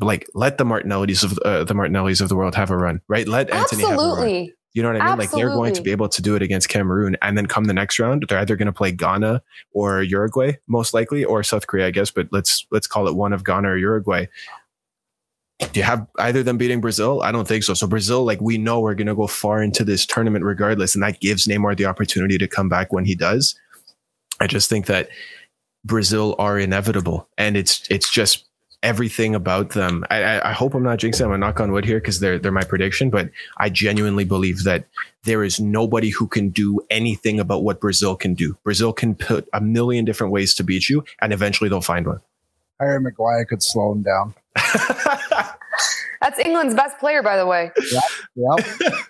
like let the Martinellis of uh, the Martinellis of the world have a run, right? Let Antony Absolutely. You know what I mean? Absolutely. Like they're going to be able to do it against Cameroon, and then come the next round, they're either going to play Ghana or Uruguay, most likely, or South Korea, I guess. But let's let's call it one of Ghana or Uruguay. Do you have either of them beating Brazil? I don't think so. So Brazil, like we know, we're going to go far into this tournament regardless, and that gives Neymar the opportunity to come back when he does. I just think that Brazil are inevitable, and it's it's just everything about them. I, I, hope I'm not jinxing. I'm gonna knock on wood here because they're they're my prediction, but I genuinely believe that there is nobody who can do anything about what Brazil can do. Brazil can put a million different ways to beat you, and eventually they'll find one. Harry Maguire could slow him down. That's England's best player, by the way. Yeah, yeah.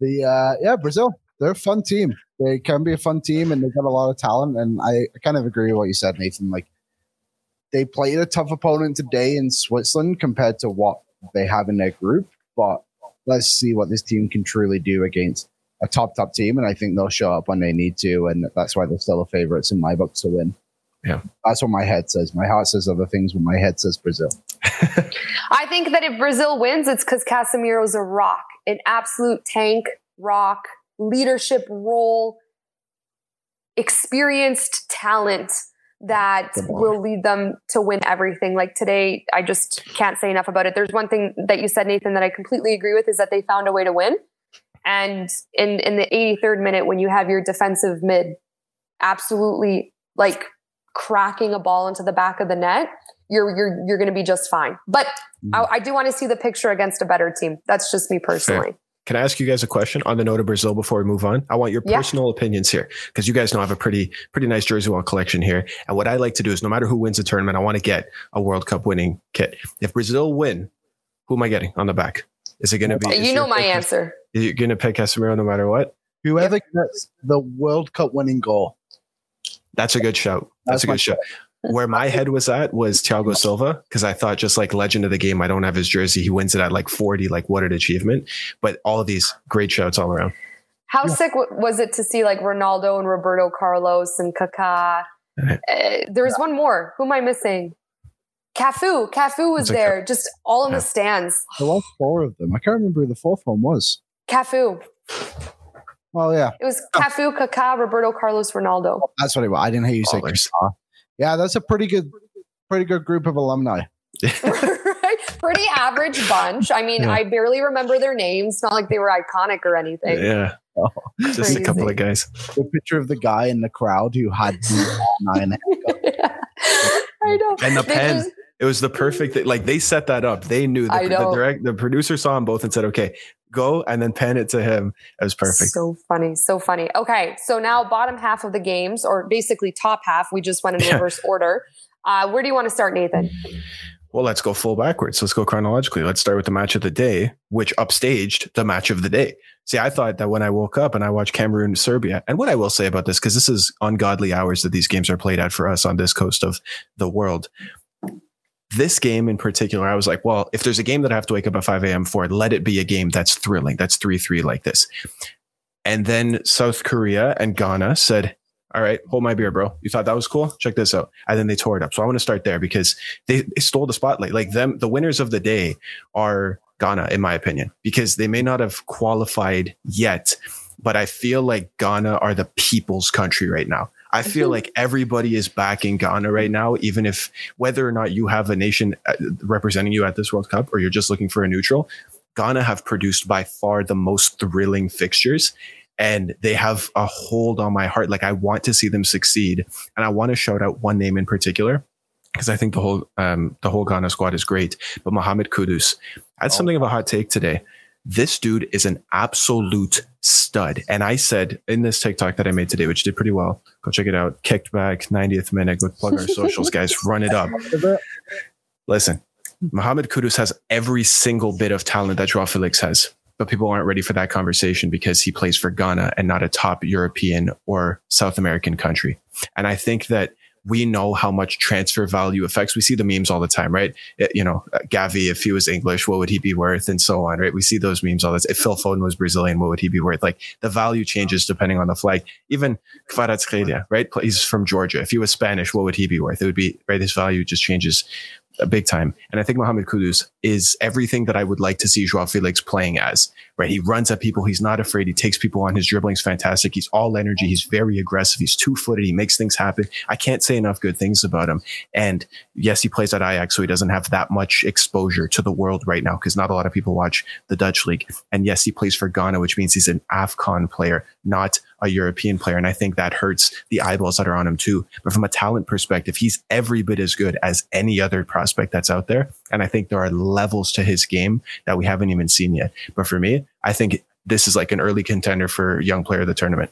the uh, yeah, Brazil. They're a fun team. They can be a fun team, and they've got a lot of talent. And I, I kind of agree with what you said, Nathan. Like they played a tough opponent today in Switzerland compared to what they have in their group. But let's see what this team can truly do against a top top team, and I think they'll show up when they need to, and that's why they're still the favorites in my books to win. Yeah, that's what my head says. My heart says other things, but my head says Brazil. I think that if Brazil wins, it's because Casemiro's a rock, an absolute tank, rock, leadership role, experienced talent that will lead them to win everything. Like today, I just can't say enough about it. There's one thing that you said, Nathan, that I completely agree with is that they found a way to win. And in, in the 83rd minute, when you have your defensive mid absolutely like cracking a ball into the back of the net, you're you're you're going to be just fine. But mm. I, I, do want to see the picture against a better team. That's just me personally. Fair. Can I ask you guys a question on the note of Brazil before we move on? I want your yeah. personal opinions here because you guys know I have a pretty pretty nice jersey wall collection here. And what I like to do is no matter who wins the tournament, I want to get a World Cup winning kit. If Brazil win, who am I getting on the back? Is it going to be? Uh, you know my pick, answer. You're going to pick Casemiro no matter what. Whoever yep. gets the World Cup winning goal. That's a good shout. That's, That's a good shout where my head was at was Thiago Silva because I thought just like legend of the game, I don't have his jersey. He wins it at like 40. Like what an achievement! But all of these great shouts all around. How yeah. sick w- was it to see like Ronaldo and Roberto Carlos and Kaká? Uh, there was one more. Who am I missing? Cafu. Cafu was there, just all in yeah. the stands. There was four of them. I can't remember who the fourth one was. Cafu. Well, yeah. It was Cafu, Kaká, Roberto Carlos, Ronaldo. That's what it was. I didn't hear you say Kaká. Yeah, that's a pretty good, pretty good group of alumni. Pretty average bunch. I mean, yeah. I barely remember their names. Not like they were iconic or anything. Yeah. Oh, just Crazy. a couple of guys. The picture of the guy in the crowd who had nine. yeah. I know. And the pen. Just, it was the perfect. Like they set that up. They knew the, the direct. The producer saw them both and said, "Okay, go and then pen it to him. It was perfect. So funny. So funny. Okay. So now bottom half of the games, or basically top half, we just went in reverse order. Uh, where do you want to start, Nathan? Well, let's go full backwards. Let's go chronologically. Let's start with the match of the day, which upstaged the match of the day. See, I thought that when I woke up and I watched Cameroon Serbia, and what I will say about this, because this is ungodly hours that these games are played at for us on this coast of the world this game in particular, I was like, well, if there's a game that I have to wake up at 5 a.m. for, let it be a game that's thrilling. That's 3 3 like this. And then South Korea and Ghana said, all right, hold my beer, bro. You thought that was cool? Check this out. And then they tore it up. So I want to start there because they, they stole the spotlight. Like them, the winners of the day are Ghana, in my opinion, because they may not have qualified yet, but I feel like Ghana are the people's country right now. I feel like everybody is backing Ghana right now, even if whether or not you have a nation uh, representing you at this World Cup or you're just looking for a neutral, Ghana have produced by far the most thrilling fixtures and they have a hold on my heart. Like I want to see them succeed. And I want to shout out one name in particular because I think the whole um, the whole Ghana squad is great. But Mohamed Kudus I had oh. something of a hot take today this dude is an absolute stud. And I said in this TikTok that I made today, which did pretty well, go check it out. Kicked back 90th minute. Go plug our socials, guys. Run it up. Listen, Mohamed Kudus has every single bit of talent that Joao Felix has, but people aren't ready for that conversation because he plays for Ghana and not a top European or South American country. And I think that we know how much transfer value affects. We see the memes all the time, right? It, you know, uh, Gavi, if he was English, what would he be worth? And so on, right? We see those memes all time. If Phil Foden was Brazilian, what would he be worth? Like the value changes depending on the flag. Even Kvaratskhelia, right? He's from Georgia. If he was Spanish, what would he be worth? It would be, right? His value just changes big time. And I think Mohamed Kudus is everything that I would like to see Joao Felix playing as, right? He runs at people. He's not afraid. He takes people on. His dribbling's fantastic. He's all energy. He's very aggressive. He's two footed. He makes things happen. I can't say enough good things about him. And yes, he plays at Ajax, so he doesn't have that much exposure to the world right now because not a lot of people watch the Dutch league. And yes, he plays for Ghana, which means he's an AFCON player, not a European player. And I think that hurts the eyeballs that are on him too. But from a talent perspective, he's every bit as good as any other prospect that's out there. And I think there are levels to his game that we haven't even seen yet. But for me, I think this is like an early contender for young player of the tournament.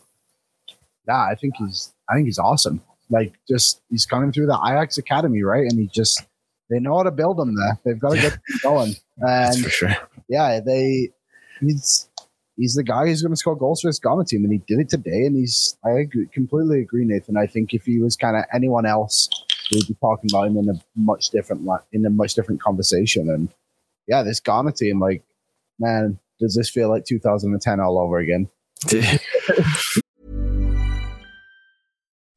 Yeah, I think he's I think he's awesome. Like just he's coming through the Ajax academy, right? And he just they know how to build him there. They've got to get going. And That's for sure. yeah, they he's he's the guy who's going to score goals for his Ghana team, and he did it today. And he's I agree, completely agree, Nathan. I think if he was kind of anyone else, we'd be talking about him in a much different in a much different conversation. And yeah, this Ghana team, like man, does this feel like 2010 all over again?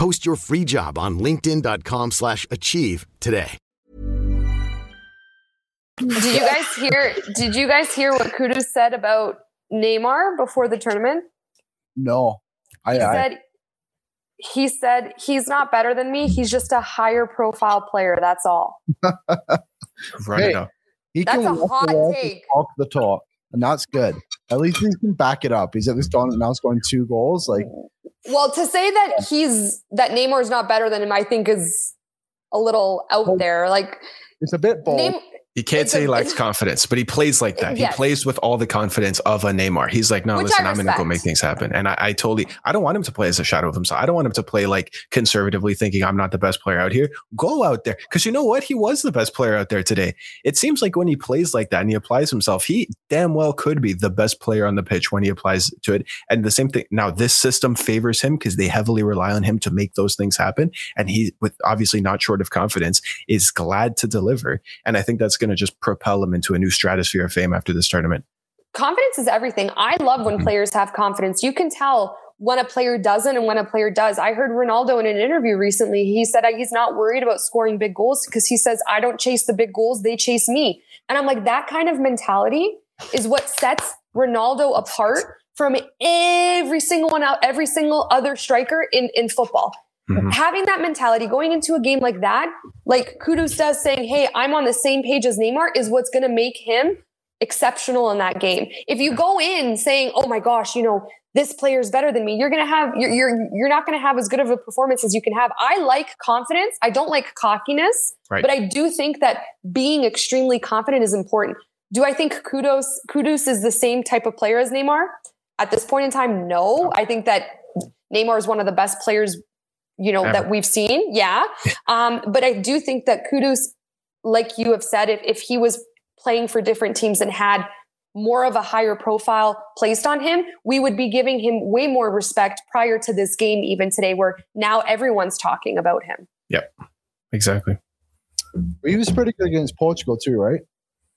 Post your free job on linkedin.com slash achieve today. Did you guys hear did you guys hear what Kudus said about Neymar before the tournament? No. I, He I said he said he's not better than me. He's just a higher profile player. That's all. right Hey. up. he That's can a walk hot the walk, take. talk the talk, and that's good. At least he can back it up. He's at least gone now scoring two goals. Like Well, to say that he's that Neymar is not better than him, I think is a little out there. Like it's a bit bold. You can't It's say a- he lacks confidence, but he plays like that. Yes. He plays with all the confidence of a Neymar. He's like, no, Which listen, I'm going to go make things happen. And I, I totally, I don't want him to play as a shadow of himself. I don't want him to play like conservatively thinking I'm not the best player out here. Go out there. Cause you know what? He was the best player out there today. It seems like when he plays like that and he applies himself, he damn well could be the best player on the pitch when he applies to it. And the same thing now, this system favors him because they heavily rely on him to make those things happen. And he, with obviously not short of confidence, is glad to deliver. And I think that's going to just propel him into a new stratosphere of fame after this tournament. confidence is everything. I love when Mhm. players have confidence. You can tell when a player doesn't and when a player does. I heard Ronaldo in an interview recently. He said he's not worried about scoring big goals because he says, I don't chase the big goals, they chase me. And I'm like, that kind of mentality is what sets Ronaldo apart from every single one out, every single other striker in, in football. Mhm. Having that mentality going into a game like that, like Kudus does saying, Hey, I'm on the same page as Neymar is what's going to make him exceptional in that game. If you go in saying, "Oh my gosh, you know, this player is better than me," you're going to have you're you're you're not going to have as good of a performance as you can have. I like confidence. I don't like cockiness, Right. but I do think that being extremely confident is important. Do I think Kudus Kudus is the same type of player as Neymar? At this point in time, no. I think that Neymar is one of the best players, you know, Ever. that we've seen. Yeah. Um, but I do think that Kudus, like you have said, if, if he was playing for different teams and had more of a higher profile placed on him, we would be giving him way more respect prior to this game, even today, where now everyone's talking about him. Yep, exactly. he was pretty good against Portugal too, right,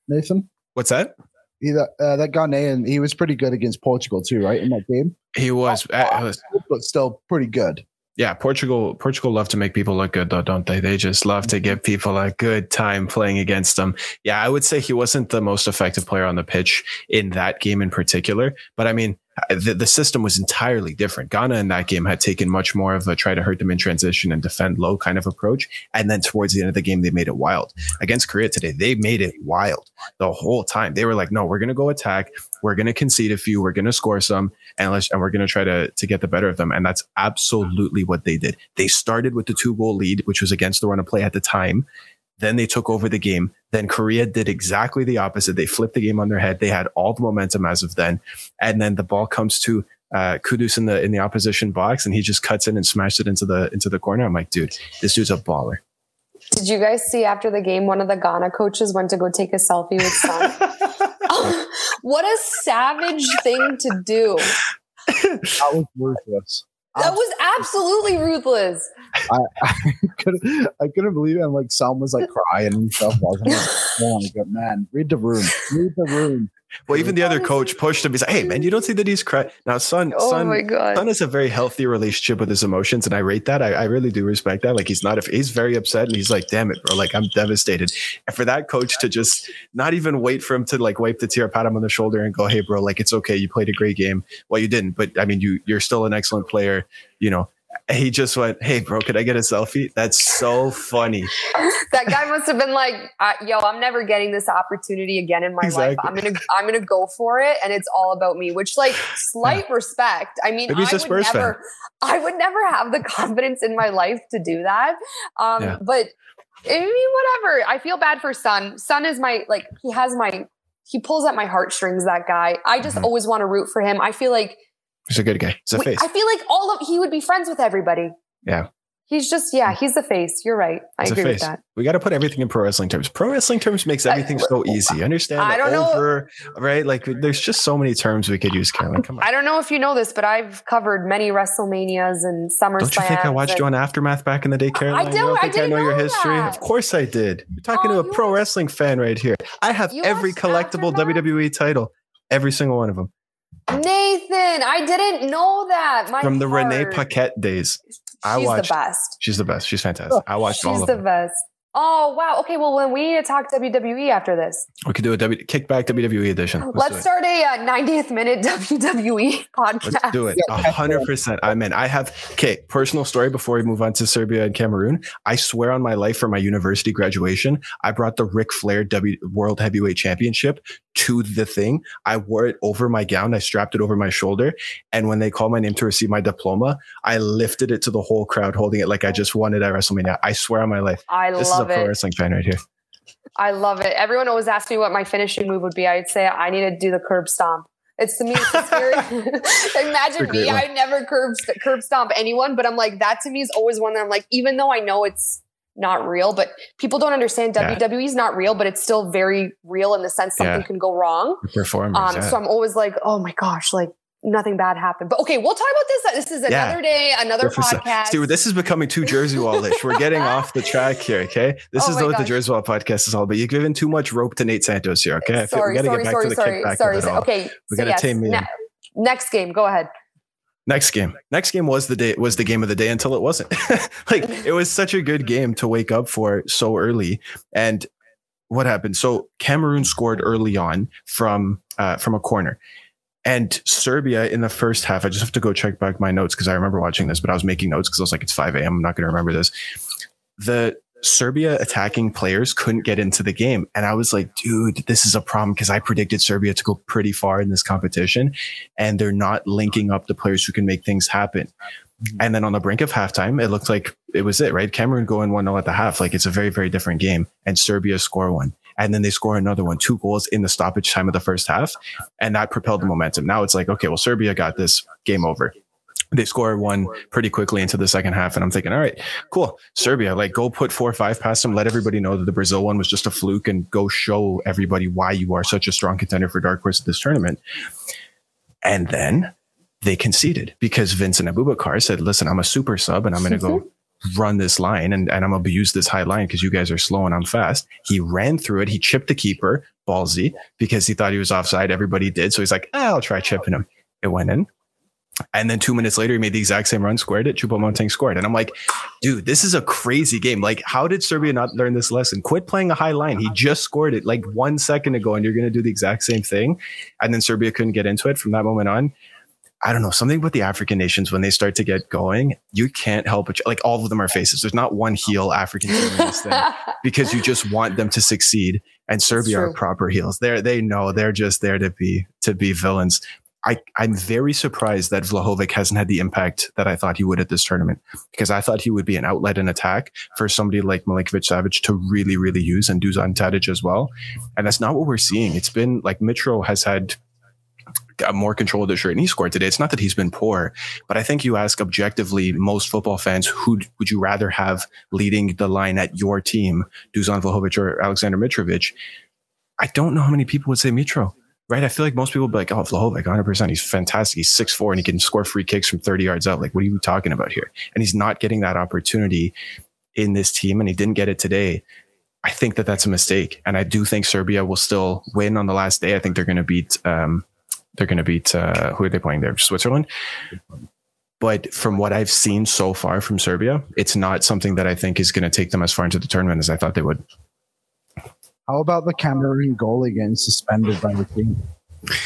Nathan? What's that? He, that, uh, that Ghanaian, he was pretty good against Portugal too, right, in that game. He was, uh, was- But still pretty good. Yeah, Portugal, Portugal love to make people look good though, don't they? They just love to give people a good time playing against them. Yeah, I would say he wasn't the most effective player on the pitch in that game in particular, but I mean, the, the system was entirely different. Ghana in that game had taken much more of a try to hurt them in transition and defend low kind of approach. And then towards the end of the game, they made it wild. Against Korea today, they made it wild the whole time. They were like, no, we're going to go attack. We're going to concede a few. We're going to score some and let's, and we're going to try to, to get the better of them. And that's absolutely what they did. They started with the two goal lead, which was against the run of play at the time. Then they took over the game. Then Korea did exactly the opposite. They flipped the game on their head. They had all the momentum as of then. And then the ball comes to uh, Kudus in the in the opposition box, and he just cuts in and smashed it into the into the corner. I'm like, dude, this dude's a baller. Did you guys see after the game, one of the Ghana coaches went to go take a selfie with Son? what a savage thing to do. That was ruthless. That was absolutely ruthless. I, I couldn't I couldn't believe it. And like Son was like crying and stuff. Wasn't it? Oh my god, man! Read the room. Read the room. Well, even the other coach pushed him. He's like, "Hey, man, you don't see that he's crying." Now, son, Oh son, my God. son has a very healthy relationship with his emotions, and I rate that. I, I really do respect that. Like, he's not. If he's very upset, and he's like, "Damn it, bro! Like, I'm devastated." And for that coach to just not even wait for him to like wipe the tear, pat him on the shoulder, and go, "Hey, bro, like it's okay. You played a great game." Well, you didn't, but I mean, you you're still an excellent player. You know. He just went, "Hey, bro, could I get a selfie?" That's so funny. That guy must have been like, "Yo, I'm never getting this opportunity again in my life. I'm gonna, I'm gonna go for it, and it's all about me." Which, like, slight respect. I mean, Maybe he's would Spurs fan. never, I would never have the confidence in my life to do that. Um, Yeah. But I mean, whatever. I feel bad for Son. Son is my like, he has my, he pulls at my heartstrings. That guy. I just Mhm. always want to root for him. I feel like He's a good guy. He's a Wait, face. I feel like all of he would be friends with everybody. Yeah. He's just yeah, mm. he's the face. You're right. I He's agree with that. We got to put everything in pro wrestling terms. Pro wrestling terms makes everything so easy. Understand? I don't know- right? Like, there's just so many terms we could use, Caroline. Come on. I don't know if you know this, but I've covered many WrestleManias and SummerSlams. Don't you think I watched you on Aftermath back in the day, Caroline? do- You don't I think I didn't know your history? that. Of course I did. You're talking Oh, to a pro watched- wrestling fan right here. I have every collectible Aftermath? WWE title, every single one of them, Nathan, I didn't know that. My from the Renee. Paquette days. I She's watched- the best. She's the best. She's fantastic. Oh, I watched all of She's the them. best. Oh wow. Okay. Well, when we need to talk WWE after this, We could do a w- kickback WWE edition. Let's, let's, start a uh, 90th minute WWE podcast. Let's do it. A hundred percent. I'm in. I have okay. Personal story before we move on to Serbia and Cameroon. I swear on my life, for my university graduation, I brought the Ric Flair W World Heavyweight Championship to the thing. I wore it over my gown. I strapped it over my shoulder, and when they called my name to receive my diploma, I lifted it to the whole crowd, holding it like I just won it at WrestleMania. I swear on my life. I This is a love pro it. wrestling fan right here. I love it. Everyone always asks me what my finishing move would be. I'd say I need to do the curb stomp. It's to me, it's a scary. Imagine me. one. I never curb curb stomp anyone, but I'm like that to me is always one that I'm like, even though I know it's not real, but people don't understand Yeah. WWE is not real, but it's still very real in the sense something Yeah. can go wrong. Um, yeah. so I'm always like, oh my gosh, like nothing bad happened. But okay, we'll talk about this. This is Yeah. another day, another podcast. Dude, this is becoming too Jersey Wallish. We're getting off the track here, okay? This Oh is what the. Jersey Wall podcast is all about. You're giving too much rope to Nate Santos here, okay? Sorry, we sorry, get back sorry, to the sorry, sorry. So- Okay, We so gotta yes, tame me ne- next game. Go ahead. Next game. Next game was the day was the game of the day until it wasn't. like it was such a good game to wake up for so early. And what happened? So Cameroon scored early on from uh, from a corner. And Serbia in the first half, I just have to go check back my notes because I remember watching this, but I was making notes because I was like, it's 5 a.m. I'm not going to remember this. The Serbia attacking players couldn't get into the game. And I was like, dude, this is a problem because I predicted Serbia to go pretty far in this competition and they're not linking up the players who can make things happen. Mm-hmm. And then on the brink of halftime, it looked like it was it, right? Cameroon going 1 0 at the half. Like it's a very, very different game. And Serbia score one. And then they score another one, two goals in the stoppage time of the first half. And that propelled the momentum. Now it's like, okay, well, Serbia got this game over. They score one pretty quickly into the second half. And I'm thinking, all right, cool. Serbia, like go put four or five past them. Let everybody know that the Brazil one was just a fluke and go show everybody why you are such a strong contender for dark horse at this tournament. And then they conceded because Vincent Aboubakar said, listen, I'm a super sub and I'm going to go run this line and, and I'm going to use this high line because you guys are slow and I'm fast. He ran through it. He chipped the keeper, ballsy, because he thought he was offside. Everybody did. So he's like, ah, I'll try chipping him. It went in. And then two minutes later, he made the exact same run, squared it. Choupo-Moting scored. And I'm like, dude, this is a crazy game. Like, how did Serbia not learn this lesson? Quit playing a high line. He just scored it like one second ago, and you're going to do the exact same thing. And then Serbia couldn't get into it from that moment on. I don't know, something about the African nations when they start to get going, you can't help but like all of them are faces. There's not one heel African team in this thing because you just want them to succeed. And Serbia are proper heels. They're they know they're just there to be to be villains. I, I'm very surprised that Vlahovic hasn't had the impact that I thought he would at this tournament because I thought he would be an outlet and attack for somebody like Milinkovic Savic to really, really use and Dusan Tadic as well. And that's not what we're seeing. It's been like Mitro has had got more control of the shirt and he scored today. It's not that he's been poor, but I think you ask objectively most football fans, who would you rather have leading the line at your team, Dusan Vlahovic or Alexander Mitrovic? I don't know how many people would say Mitro. right? I feel like most people would be like, oh, Vlahovic, 100%. He's fantastic. He's 6'4 and he can score free kicks from 30 yards out. Like, what are you talking about here? And he's not getting that opportunity in this team, and he didn't get it today. I think that that's a mistake. And I do think Serbia will still win on the last day. I think they're going to beat, um, they're going to beat, uh, who are they playing there? Switzerland. But from what I've seen so far from Serbia, it's not something that I think is going to take them as far into the tournament as I thought they would. How about the Cameroon goalie getting suspended by the team?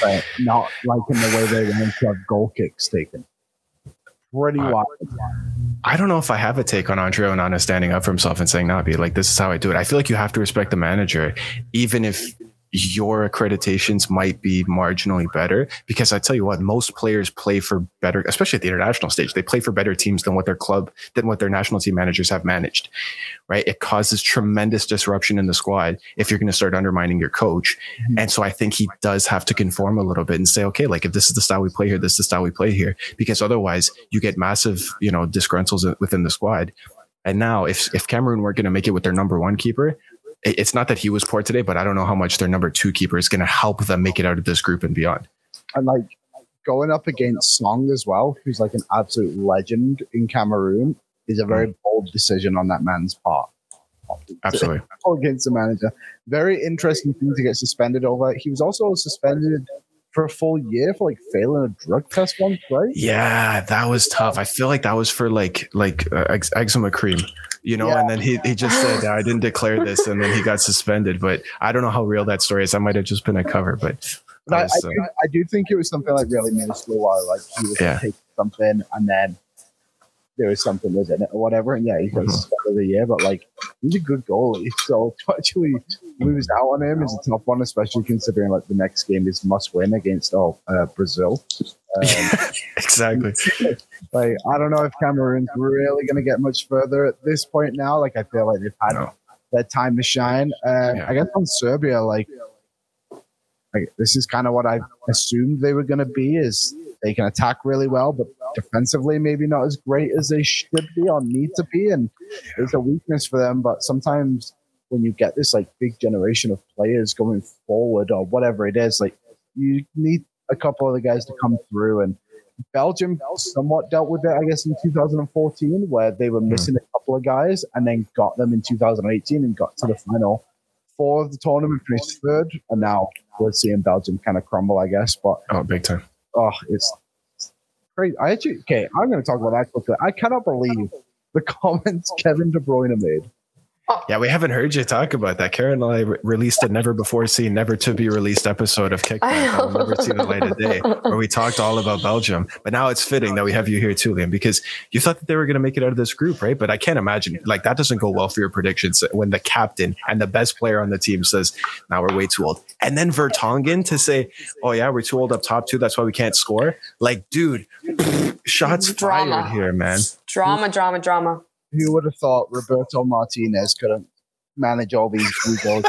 But not like in the way they went to have goal kicks taken. Pretty Uh, wild. I don't know if I have a take on Andre Onana standing up for himself and saying, "Nah, be like this is how I do it." I feel like you have to respect the manager, even if your accreditations might be marginally better. Because I tell you what, most players play for better, especially at the international stage. They play for better teams than what their club, than what their national team managers have managed. Right? It causes tremendous disruption in the squad if you're going to start undermining your coach. Mm-hmm. And so I think he does have to conform a little bit and say, okay, like if this is the style we play here, this is the style we play here, because otherwise you get massive, you know, disgruntles within the squad. And now, if if Cameroon weren't going to make it with their number one keeper, it's not that he was poor today, but I don't know how much their number two keeper is going to help them make it out of this group and beyond. And like going up against Song as well, who's like an absolute legend in Cameroon, is a very mm. bold decision on that man's part. Absolutely. Against the manager. Very interesting thing to get suspended over. He was also suspended for a full year for like failing a drug test once, right? Yeah, that was tough. I feel like that was for like like uh, ex- eczema cream, you know. Yeah. And then he he just said I didn't declare this, and then he got suspended. But I don't know how real that story is. That might have just been a cover, but. But I, I, uh, I do think it was something like really minuscule, while like he was Yeah. taking something and then there was something within it or whatever. And yeah, he got Mhm. of the year, but like he's a good goalie. So to actually lose out on him is a tough one, especially considering like the next game is must win against oh, uh, Brazil. Um, exactly. like I don't know if Cameroon's really going to get much further at this point now. Like I feel like they've had No. their time to shine. Uh, Yeah. I guess on Serbia, like, like this is kind of what I assumed they were going to be. Is they can attack really well, but defensively maybe not as great as they should be or need to be, and it's a weakness for them. But sometimes when you get this like big generation of players going forward or whatever it is, like you need a couple of the guys to come through and. Belgium somewhat dealt with it, I guess, in 2014, where they were hmm. missing a couple of guys and then got them in 2018 and got to the final four of the tournament, finished third, and now we're seeing Belgium kind of crumble, I guess. But Oh, big time. oh, it's crazy. I actually, okay, I'm going to talk about that quickly. I cannot believe the comments oh. Kevin De Bruyne made. Yeah, we haven't heard you talk about that. Karen and I re- released a never before seen, never to be released episode of Kickback will never see the light of day, where we talked all about Belgium. But now it's fitting that we have you here too, Liam, because you thought that they were going to make it out of this group, right? But I can't imagine like that doesn't go well for your predictions when the captain and the best player on the team says, "Now we're way too old," and then Vertonghen to say, "Oh yeah, we're too old up top too. That's why we can't score." Like, dude, shots Drama. fired here, man. Drama, drama, drama. Who would have thought Roberto Martinez couldn't manage all these goals?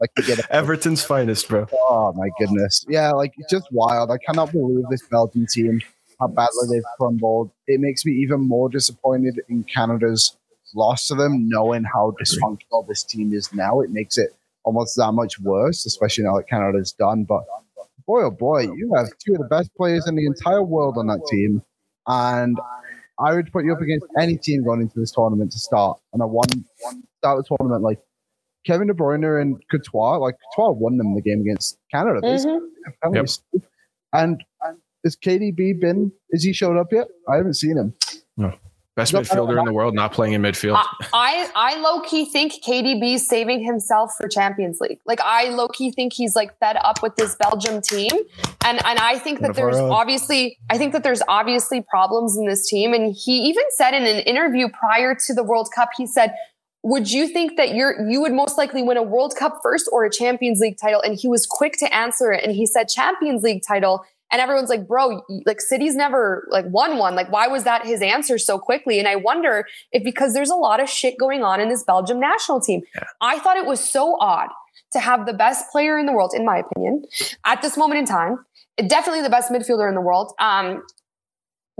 like to get Everton's finest, bro. Oh my goodness. Yeah, like it's just wild. I cannot believe this Belgian team, how badly they've crumbled. It makes me even more disappointed in Canada's loss to them, knowing how dysfunctional this team is now. It makes it almost that much worse, especially now that Canada's done. But boy, oh boy, you have two of the best players in the entire world on that team. And I would put you up against any team going into this tournament to start and I won, one start the tournament like Kevin De Bruyne and Courtois. Like Courtois won them the game against Canada. They Mhm. Apparently so. And has KDB been? Is he showed up yet? I haven't seen him. Best midfielder in the world, not playing in midfield. I, I I low key think KDB's saving himself for Champions League. Like I low key think he's like fed up with this Belgium team, and and I think that there's obviously I think that there's obviously problems in this team, and he even said in an interview prior to the World Cup, he said. Would you think that you're you would most likely win a World Cup first or a Champions League title? And he was quick to answer it, and he said Champions League title. And everyone's like, bro, like City's never like won one. Like, why was that his answer so quickly? And I wonder if because there's a lot of shit going on in this Belgium national team. Yeah. I thought it was so odd to have the best player in the world, in my opinion, at this moment in time. Definitely the best midfielder in the world. Um,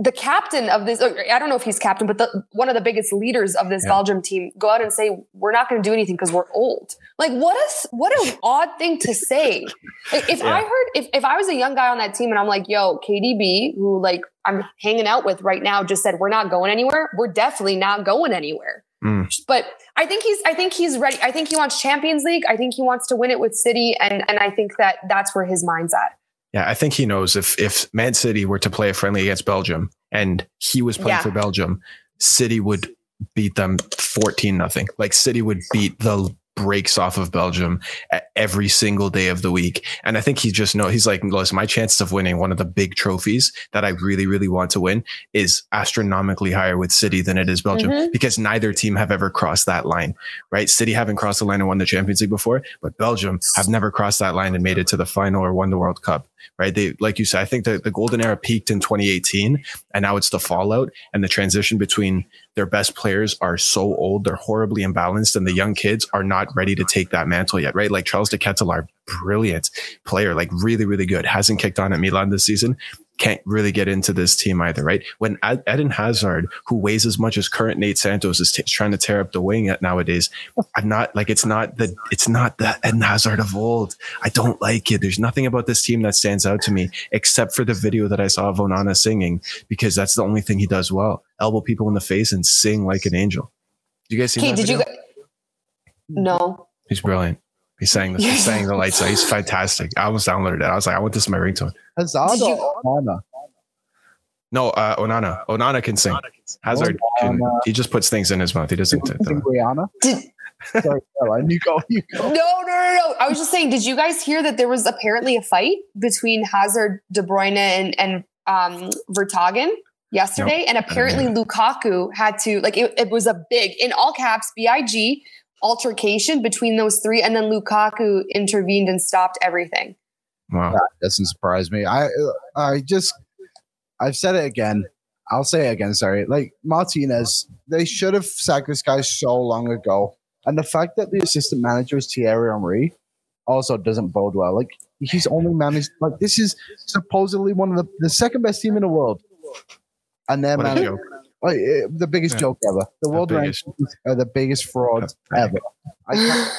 the captain of this, I don't know if he's captain, but the, one of the biggest leaders of this yeah. Belgium team go out and say, we're not going to do anything because we're old. Like what a, what an odd thing to say. Like, if yeah. I heard, if, if I was a young guy on that team and I'm like, yo, KDB, who like I'm hanging out with right now, just said, we're not going anywhere. We're definitely not going anywhere. Mm. But I think he's, I think he's ready. I think he wants Champions League. I think he wants to win it with City. And, and I think that that's where his mind's at. Yeah, I think he knows if if Man City were to play a friendly against Belgium and he was playing yeah. for Belgium, City would beat them 14 nothing. Like City would beat the breaks off of Belgium every single day of the week. And I think he just know he's like, listen, my chances of winning one of the big trophies that I really, really want to win is astronomically higher with City than it is Belgium mm-hmm. because neither team have ever crossed that line, right? City haven't crossed the line and won the Champions League before, but Belgium have never crossed that line and made it to the final or won the World Cup right? They, like you said, I think the, the golden era peaked in 2018 and now it's the fallout and the transition between their best players are so old. They're horribly imbalanced and the young kids are not ready to take that mantle yet, right? Like Charles de Ketelaere, brilliant player, like really, really good. Hasn't kicked on at Milan this season, can't really get into this team either, right? When Eden Hazard, who weighs as much as current Nate Santos, is t- trying to tear up the wing at nowadays, I'm not like it's not the it's not the Eden Hazard of old. I don't like it. There's nothing about this team that stands out to me except for the video that I saw of Onana singing because that's the only thing he does well: elbow people in the face and sing like an angel. Did you guys see? Okay, did video? you? No. He's brilliant. He sang this. He sang the lights out. He's fantastic. I almost downloaded it. I was like, I want this in my ringtone. Hazard or Onana? No, uh, Onana. Onana can sing. Hazard can. He just puts things in his mouth. He doesn't. Rihanna. Sorry, Caroline. You go. You go. No, no, no, no. I was just saying. Did you guys hear that there was apparently a fight between Hazard, De Bruyne, and and um, Vertonghen yesterday, nope. and apparently Lukaku had to like it, it was a big in all caps, big altercation between those three, and then Lukaku intervened and stopped everything. Wow, that doesn't surprise me. I uh, I just I've said it again. I'll say it again. Sorry, like Martinez, they should have sacked this guy so long ago. And the fact that the assistant manager is Thierry Henry also doesn't bode well. Like he's only managed like this is supposedly one of the, the second best team in the world, and they're managing like, eh, the biggest yeah. joke ever. The, the world biggest. rankings are the biggest fraud ever. I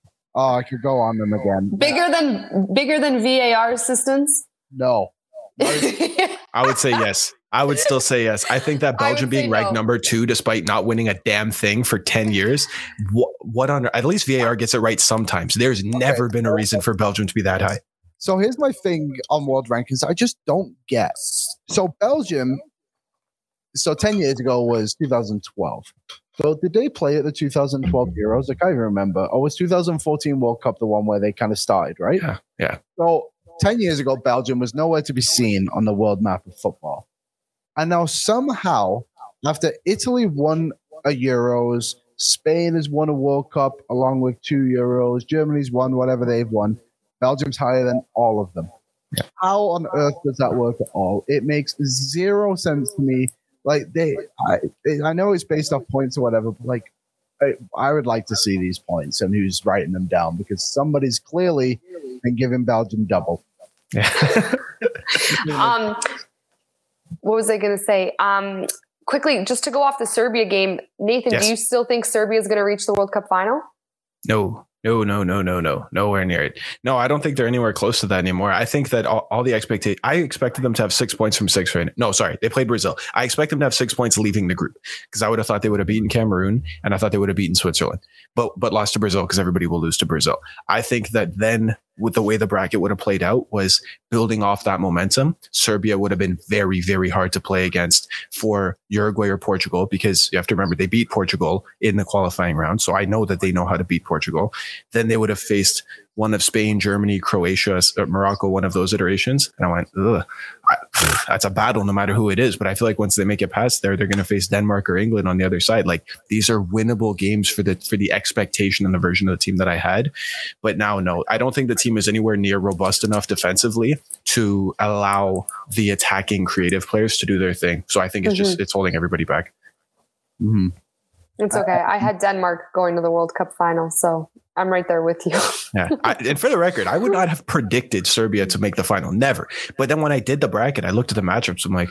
oh, I could go on them again. Bigger than bigger than VAR assistants. No. I would say yes. I would still say yes. I think that Belgium being ranked no. number two, despite not winning a damn thing for 10 years, what, what on at least VAR gets it right sometimes. There's okay. never been a reason for Belgium to be that high. So here's my thing on world rankings. I just don't get. So Belgium, so 10 years ago was 2012. So did they play at the 2012 mm-hmm. Euros? I can't even remember. Oh, it was 2014 World Cup the one where they kind of started, right? Yeah. Yeah. So 10 years ago, Belgium was nowhere to be seen on the world map of football. And now somehow, after Italy won a Euros, Spain has won a World Cup along with two Euros, Germany's won whatever they've won, Belgium's higher than all of them. Yeah. How on earth does that work at all? It makes zero sense to me. Like they, I, I know it's based off points or whatever, but like I, I, would like to see these points and who's writing them down because somebody's clearly been giving Belgium double. um, what was I going to say? Um, quickly, just to go off the Serbia game, Nathan, yes. do you still think Serbia is going to reach the World Cup final? No, no, no, no, no, no, nowhere near it. No, I don't think they're anywhere close to that anymore. I think that all, all the expectation, I expected them to have six points from six right No, sorry, they played Brazil. I expect them to have six points leaving the group because I would have thought they would have beaten Cameroon and I thought they would have beaten Switzerland, but but lost to Brazil because everybody will lose to Brazil. I think that then with the way the bracket would have played out was building off that momentum. Serbia would have been very, very hard to play against for Uruguay or Portugal because you have to remember they beat Portugal in the qualifying round. So I know that they know how to beat Portugal. Then they would have faced one of Spain, Germany, Croatia, uh, Morocco, one of those iterations. And I went, ugh, that's a battle no matter who it is. But I feel like once they make it past there, they're going to face Denmark or England on the other side. Like these are winnable games for the, for the expectation and the version of the team that I had. But now, no, I don't think the team is anywhere near robust enough defensively to allow the attacking creative players to do their thing. So I think it's mm-hmm. just, it's holding everybody back. Mm-hmm. It's okay. I had Denmark going to the World Cup final, so I'm right there with you. yeah. I, and for the record, I would not have predicted Serbia to make the final. Never. But then when I did the bracket, I looked at the matchups. I'm like,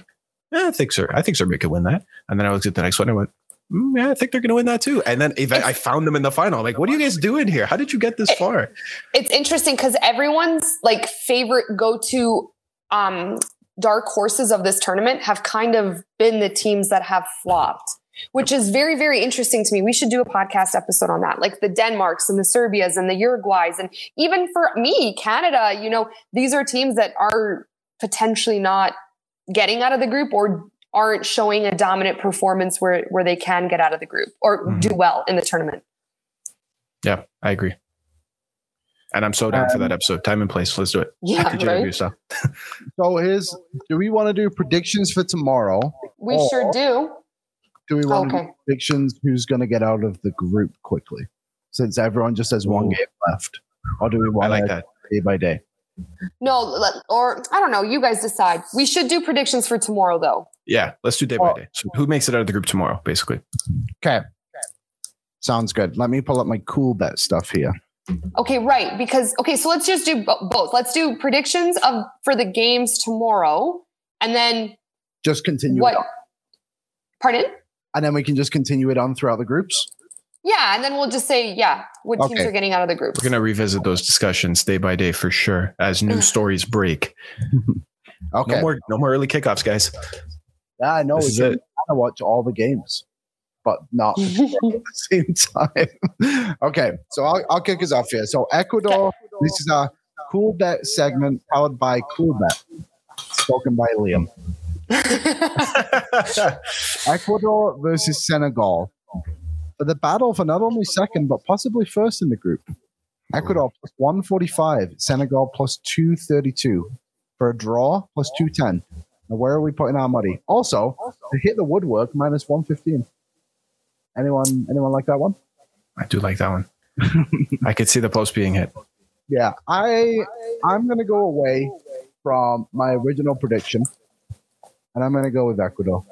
eh, I think Ser- I think Serbia could win that. And then I looked at the next one and I went, mm, yeah, I think they're going to win that too. And then if I, I found them in the final. Like, what are you guys doing here? How did you get this far? It's interesting because everyone's like favorite go to um, dark horses of this tournament have kind of been the teams that have flopped, which is very, very interesting to me. We should do a podcast episode on that, like the Denmarks and the Serbias and the Uruguays. And even for me, Canada, you know, these are teams that are potentially not getting out of the group or aren't showing a dominant performance where, where they can get out of the group or Mhm. do well in the tournament. Yeah, I agree. And I'm so down for that episode. Time and place. Let's do it. Yeah, Back to right? JW stuff. So here's do we want to do predictions for tomorrow? We Or sure do. Do we want Okay. do predictions who's going to get out of the group quickly? Since everyone just has one Ooh. game left. Or do we I want like that. day by day? No, or I don't know. You guys decide. We should do predictions for tomorrow, though. Yeah, let's do day by day. So who makes it out of the group tomorrow, basically? Okay. Sounds good. Let me pull up my Coolbet stuff here. Okay, right. Because okay, so let's just do bo- both. Let's do predictions of for the games tomorrow, and then Just continue what? Pardon? And then we can just continue it on throughout the groups. Yeah, and then we'll just say yeah, what teams Okay. are getting out of the group. We're going to revisit those discussions day by day for sure as new stories break. Okay. No more no more early kickoffs, guys. Yeah, I know. This We is can it. kind of watch all the games, but not at the same time. okay, so I'll, I'll kick us off here. So Ecuador, this is a Coolbet segment powered by Coolbet, spoken by Liam. Ecuador versus Senegal for the battle for not only second but possibly first in the group. Ecuador plus 145, Senegal plus 232 for a draw plus 210. Now, where are we putting our money? Also, to hit the woodwork minus 115. Anyone anyone like that one? I do like that one. I could see the post being hit. Yeah, I I'm gonna go away from my original prediction, and I'm gonna go with Ecuador.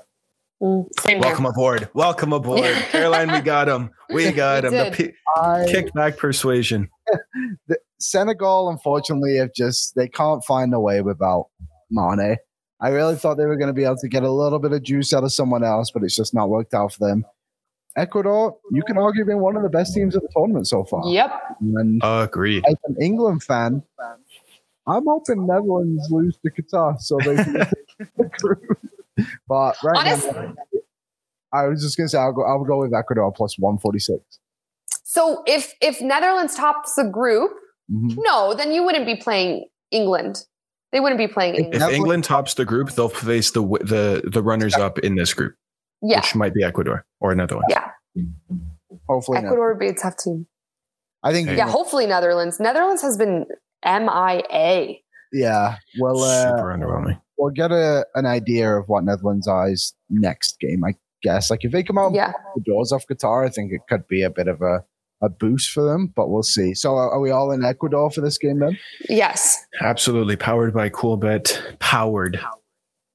Mm, Same here. Welcome aboard. Welcome aboard. Caroline, we got him. We got We him. The p- I kickback persuasion. the, Senegal, unfortunately, have just they can't find a way without Mane. I really thought they were going to be able to get a little bit of juice out of someone else, but it's just not worked out for them. Ecuador, you can argue, been one of the best teams of the tournament so far. Yep. And Agreed. as an England fan, I'm hoping Netherlands lose to Qatar so they can get the group. But right Honest- now, I was just going to say I'll go. I'll go with Ecuador plus 146. So if if Netherlands tops the group, Mhm. no, then you wouldn't be playing England. They wouldn't be playing If England. Netherlands- England tops the group, they'll face the the the runners up in this group, Yeah. which might be Ecuador or another one. Yeah. Hopefully, not. Ecuador would be a tough team. I think. Hey. Yeah, hopefully Netherlands. Netherlands has been MIA. Yeah. Well, uh, Super underwhelming. We'll get a, an idea of what Netherlands eye's next game, I guess. Like if they come out Yeah. the doors off Qatar, I think it could be a bit of a, a boost for them, but we'll see. So are, are we all in Ecuador for this game then? Yes. Absolutely powered by Coolbet, powered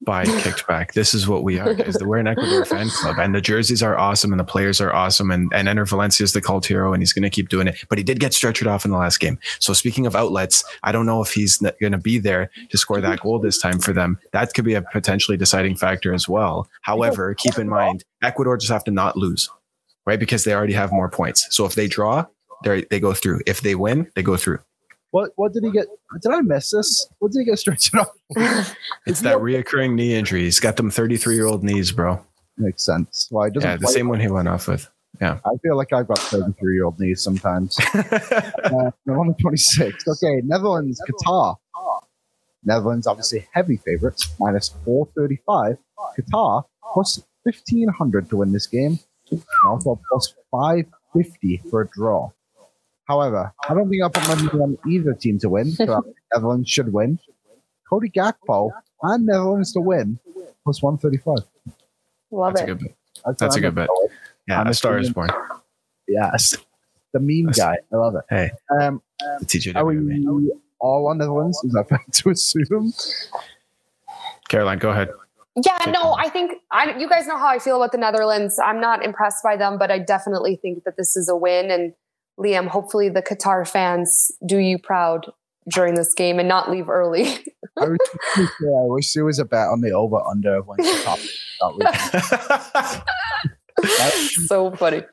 by Kickback. This is what we are, guys. We're an Ecuador fan club, and the jerseys are awesome, and the players are awesome, and and Enner Valencia is the cult hero, and he's going to keep doing it. But he did get stretchered off in the last game. So speaking of outlets, I don't know if he's going to be there to score that goal this time for them. That could be a potentially deciding factor as well. However, keep in mind, Ecuador just have to not lose, right? Because they already have more points. So if they draw, they they go through. If they win, they go through. What what did he get? Did I miss this? What did he get stretched off? It's that reoccurring knee injury. He's got them 33 year old knees, bro. Makes sense. Why it doesn't Yeah, the play- same one he went off with. Yeah. I feel like I've got 33 year old knees sometimes. uh, November 26th. Okay, Netherlands, Qatar. Netherlands, obviously heavy favorites, minus 435. Qatar, plus 1500 to win this game. And also plus 550 for a draw. However, I don't think I'll put money on either team to win. So I Netherlands should win. Cody Gakpo and Netherlands to win, plus 135. Love That's a it. good bet. That's, That's a good bet. gonna go with. Yeah, I'm a star is assuming- born. Yes. The meme guy. I love it. Hey, Um, the TJ are we me. all on Netherlands? Is that fair to assume? Caroline, go ahead. Yeah, no, I think I, you guys know how I feel about the Netherlands. I'm not impressed by them, but I definitely think that this is a win. And Liam, hopefully the Qatar fans do you proud during this game and not leave early. I, was, yeah, I wish there was a bet on the over under when the top that was so funny.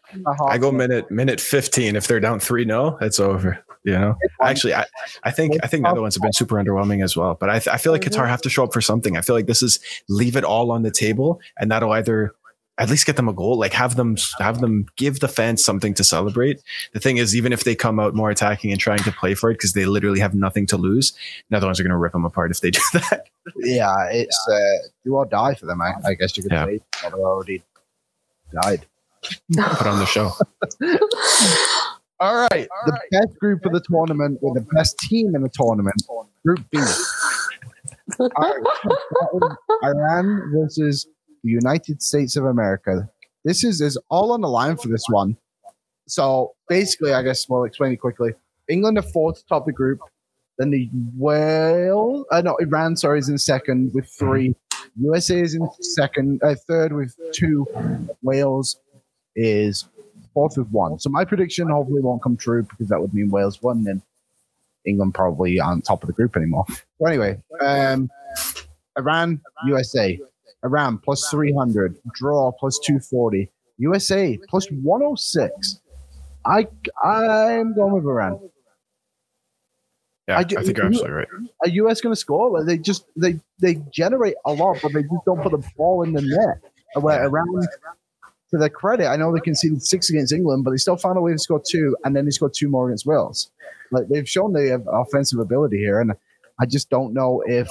I go minute minute fifteen. If they're down three no, it's over. You know, actually, I, I think I think the other ones have been super underwhelming as well. But I, th- I feel like Qatar mm-hmm. have to show up for something. I feel like this is leave it all on the table, and that'll either at least get them a goal, like have them have them give the fans something to celebrate. The thing is, even if they come out more attacking and trying to play for it because they literally have nothing to lose, Netherlands are going to rip them apart if they do that. Yeah, it's uh, do or die for them. I, I guess you could Yeah. say they already died. Put on the show. All right, the best group of the tournament with the best team in the tournament, Group B. All right, we'll Iran versus the United States of America. This is is all on the line for this one. So basically, I guess we'll explain it quickly. England are fourth top of the group. Then the Wales, uh, no, Iran, sorry, is in second with three. USA is in second, uh, third with two. Wales is fourth with one. So my prediction hopefully won't come true because that would mean Wales won, and England probably aren't top of the group anymore. So anyway, um, Iran, USA, Iran plus three hundred, draw plus two forty, USA plus one hundred six. I I'm going with Iran. Yeah, I I, think you're you- absolutely right. Are US going to score? Like, They just they they generate a lot, but they just don't put the ball in the net. Uh, where Iran, to their credit, I know they conceded six against England, but they still found a way to score two, and then they scored two more against Wales. Like they've shown they have offensive ability here, and I just don't know if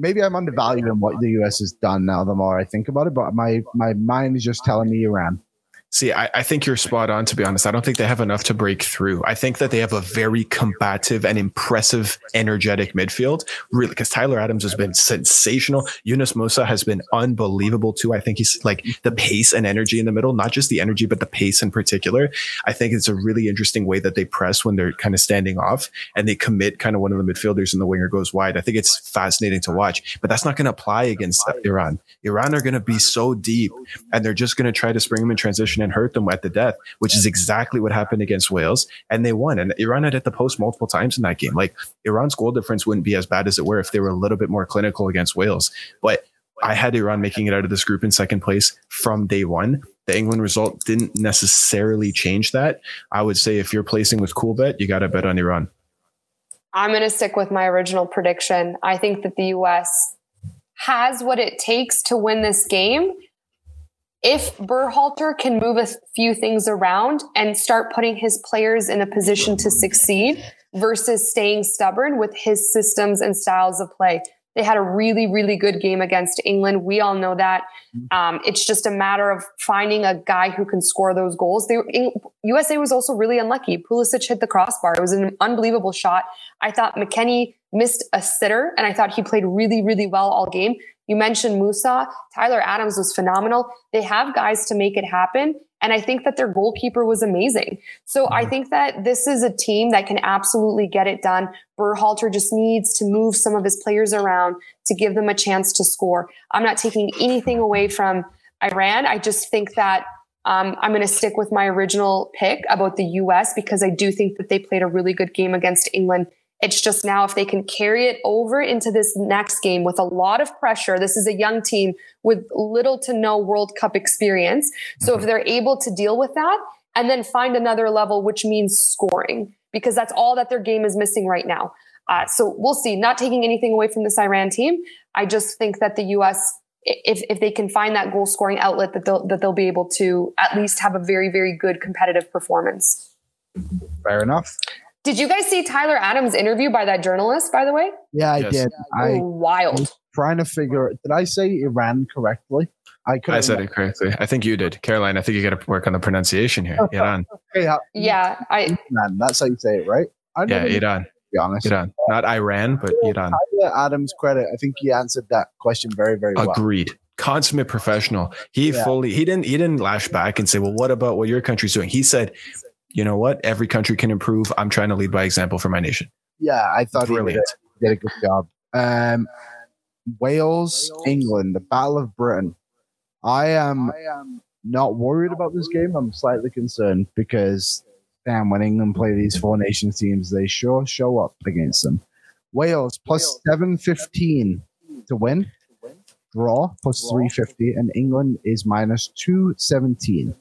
maybe I'm undervaluing what the US has done now. The more I think about it, but my my mind is just telling me Iran. See, I, I think you're spot on, to be honest. I don't think they have enough to break through. I think that they have a very combative and impressive, energetic midfield. Really, because Tyler Adams has been sensational. Yunus Musah has been unbelievable too. I think he's like the pace and energy in the middle, not just the energy, but the pace in particular. I think it's a really interesting way that they press when they're kind of standing off and they commit kind of one of the midfielders and the winger goes wide. I think it's fascinating to watch, but that's not going to apply against Iran. Iran are going to be so deep and they're just going to try to spring them in transition and hurt them at the death, which is exactly what happened against Wales. And they won. And Iran had hit the post multiple times in that game. Like Iran's goal difference wouldn't be as bad as it were if they were a little bit more clinical against Wales. But I had Iran making it out of this group in second place from day one. The England result didn't necessarily change that. I would say if you're placing with Coolbet, you got to bet on Iran. I'm going to stick with my original prediction. I think that the US has what it takes to win this game. If Berhalter can move a few things around and start putting his players in a position to succeed versus staying stubborn with his systems and styles of play. They had a really, really good game against England. We all know that. Um, it's just a matter of finding a guy who can score those goals. They, in, USA was also really unlucky. Pulisic hit the crossbar. It was an unbelievable shot. I thought McKennie missed a sitter, and I thought he played really, really well all game. You mentioned Musah. Tyler Adams was phenomenal. They have guys to make it happen. And I think that their goalkeeper was amazing. So I think that this is a team that can absolutely get it done. Berhalter just needs to move some of his players around to give them a chance to score. I'm not taking anything away from Iran. I just think that um, I'm going to stick with my original pick about the U.S. because I do think that they played a really good game against England. It's just now if they can carry it over into this next game with a lot of pressure. This is a young team with little to no World Cup experience. So if they're able to deal with that and then find another level, which means scoring, because that's all that their game is missing right now. Uh, so we'll see. Not taking anything away from this Iran team. I just think that the U.S. If, if they can find that goal scoring outlet that they'll that they'll be able to at least have a very very good competitive performance. Fair enough. Did you guys see Tyler Adams' interview by that journalist? By the way, Yeah, I Yes. did. I wild. trying to figure. Did I say Iran correctly? I could. I said it correctly. I think you did. Caroline, I think you got to work on the pronunciation here. Iran. Yeah, Yeah, I Iran. That's how you say it, right? I Yeah, never knew, to Iran. be honest. Iran. Not Iran, but Iran. Tyler Adams credit. I think he answered that question very, very well. Agreed. Consummate professional. He Yeah. fully he didn't he didn't lash back and say, Well, what about what your country's doing? He said, you know what? Every country can improve. I'm trying to lead by example for my nation. Yeah, I thought he did, Brilliant. did a good job. Um, Wales, England, the Battle of Britain. I am not worried about this game. I'm slightly concerned because damn, when England play these four nation teams, they sure show up against them. Wales plus 715 to win, draw plus 350, and England is minus 217.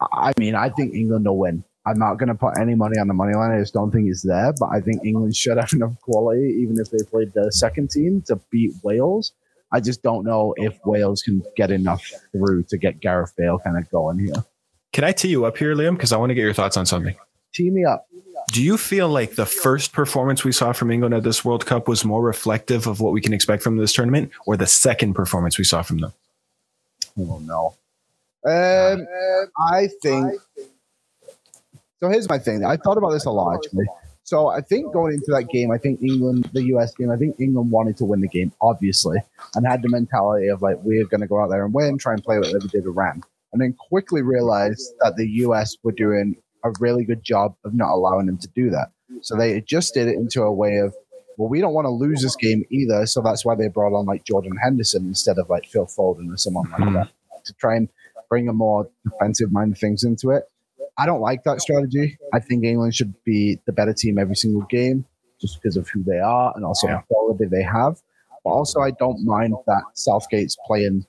I mean, I think England will win. I'm not going to put any money on the money line. I just don't think it's there. But I think England should have enough quality, even if they played the second team, to beat Wales. I just don't know if Wales can get enough through to get Gareth Bale kind of going here. Can I tee you up here, Liam? Because I want to get your thoughts on something. Tee me up. Do you feel like the first performance we saw from England at this World Cup was more reflective of what we can expect from this tournament, or the second performance we saw from them? Oh no. Um, I think. So here's my thing. I thought about this a lot actually. So I think going into that game, I think England, the US game, I think England wanted to win the game, obviously, and had the mentality of like we're going to go out there and win, try and play what they did with Iran, and then quickly realized that the US were doing a really good job of not allowing them to do that. So they adjusted it into a way of, well, we don't want to lose this game either, so that's why they brought on like Jordan Henderson instead of like Phil Foden or someone like that to try and bring a more defensive mind things into it. I don't like that strategy. I think England should be the better team every single game just because of who they are and also Yeah. the quality they have. But also, I don't mind that Southgate's playing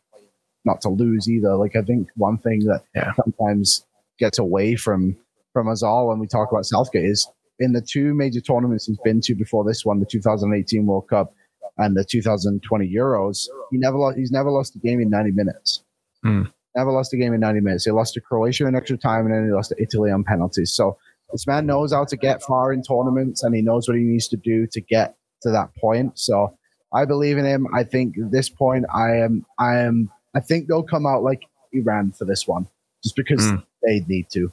not to lose either. Like, I think one thing that Yeah. sometimes gets away from from us all when we talk about Southgate is in the two major tournaments he's been to before this one, the 2018 World Cup and the 2020 Euros, he never lost, he's never lost a game in 90 minutes. Hmm. Never lost a game in 90 minutes. He lost to Croatia in extra time and then he lost to Italy on penalties. So this man knows how to get far in tournaments and he knows what he needs to do to get to that point. So I believe in him. I think at this point I am I am I think they'll come out like Iran for this one. Just because Hmm. they need to,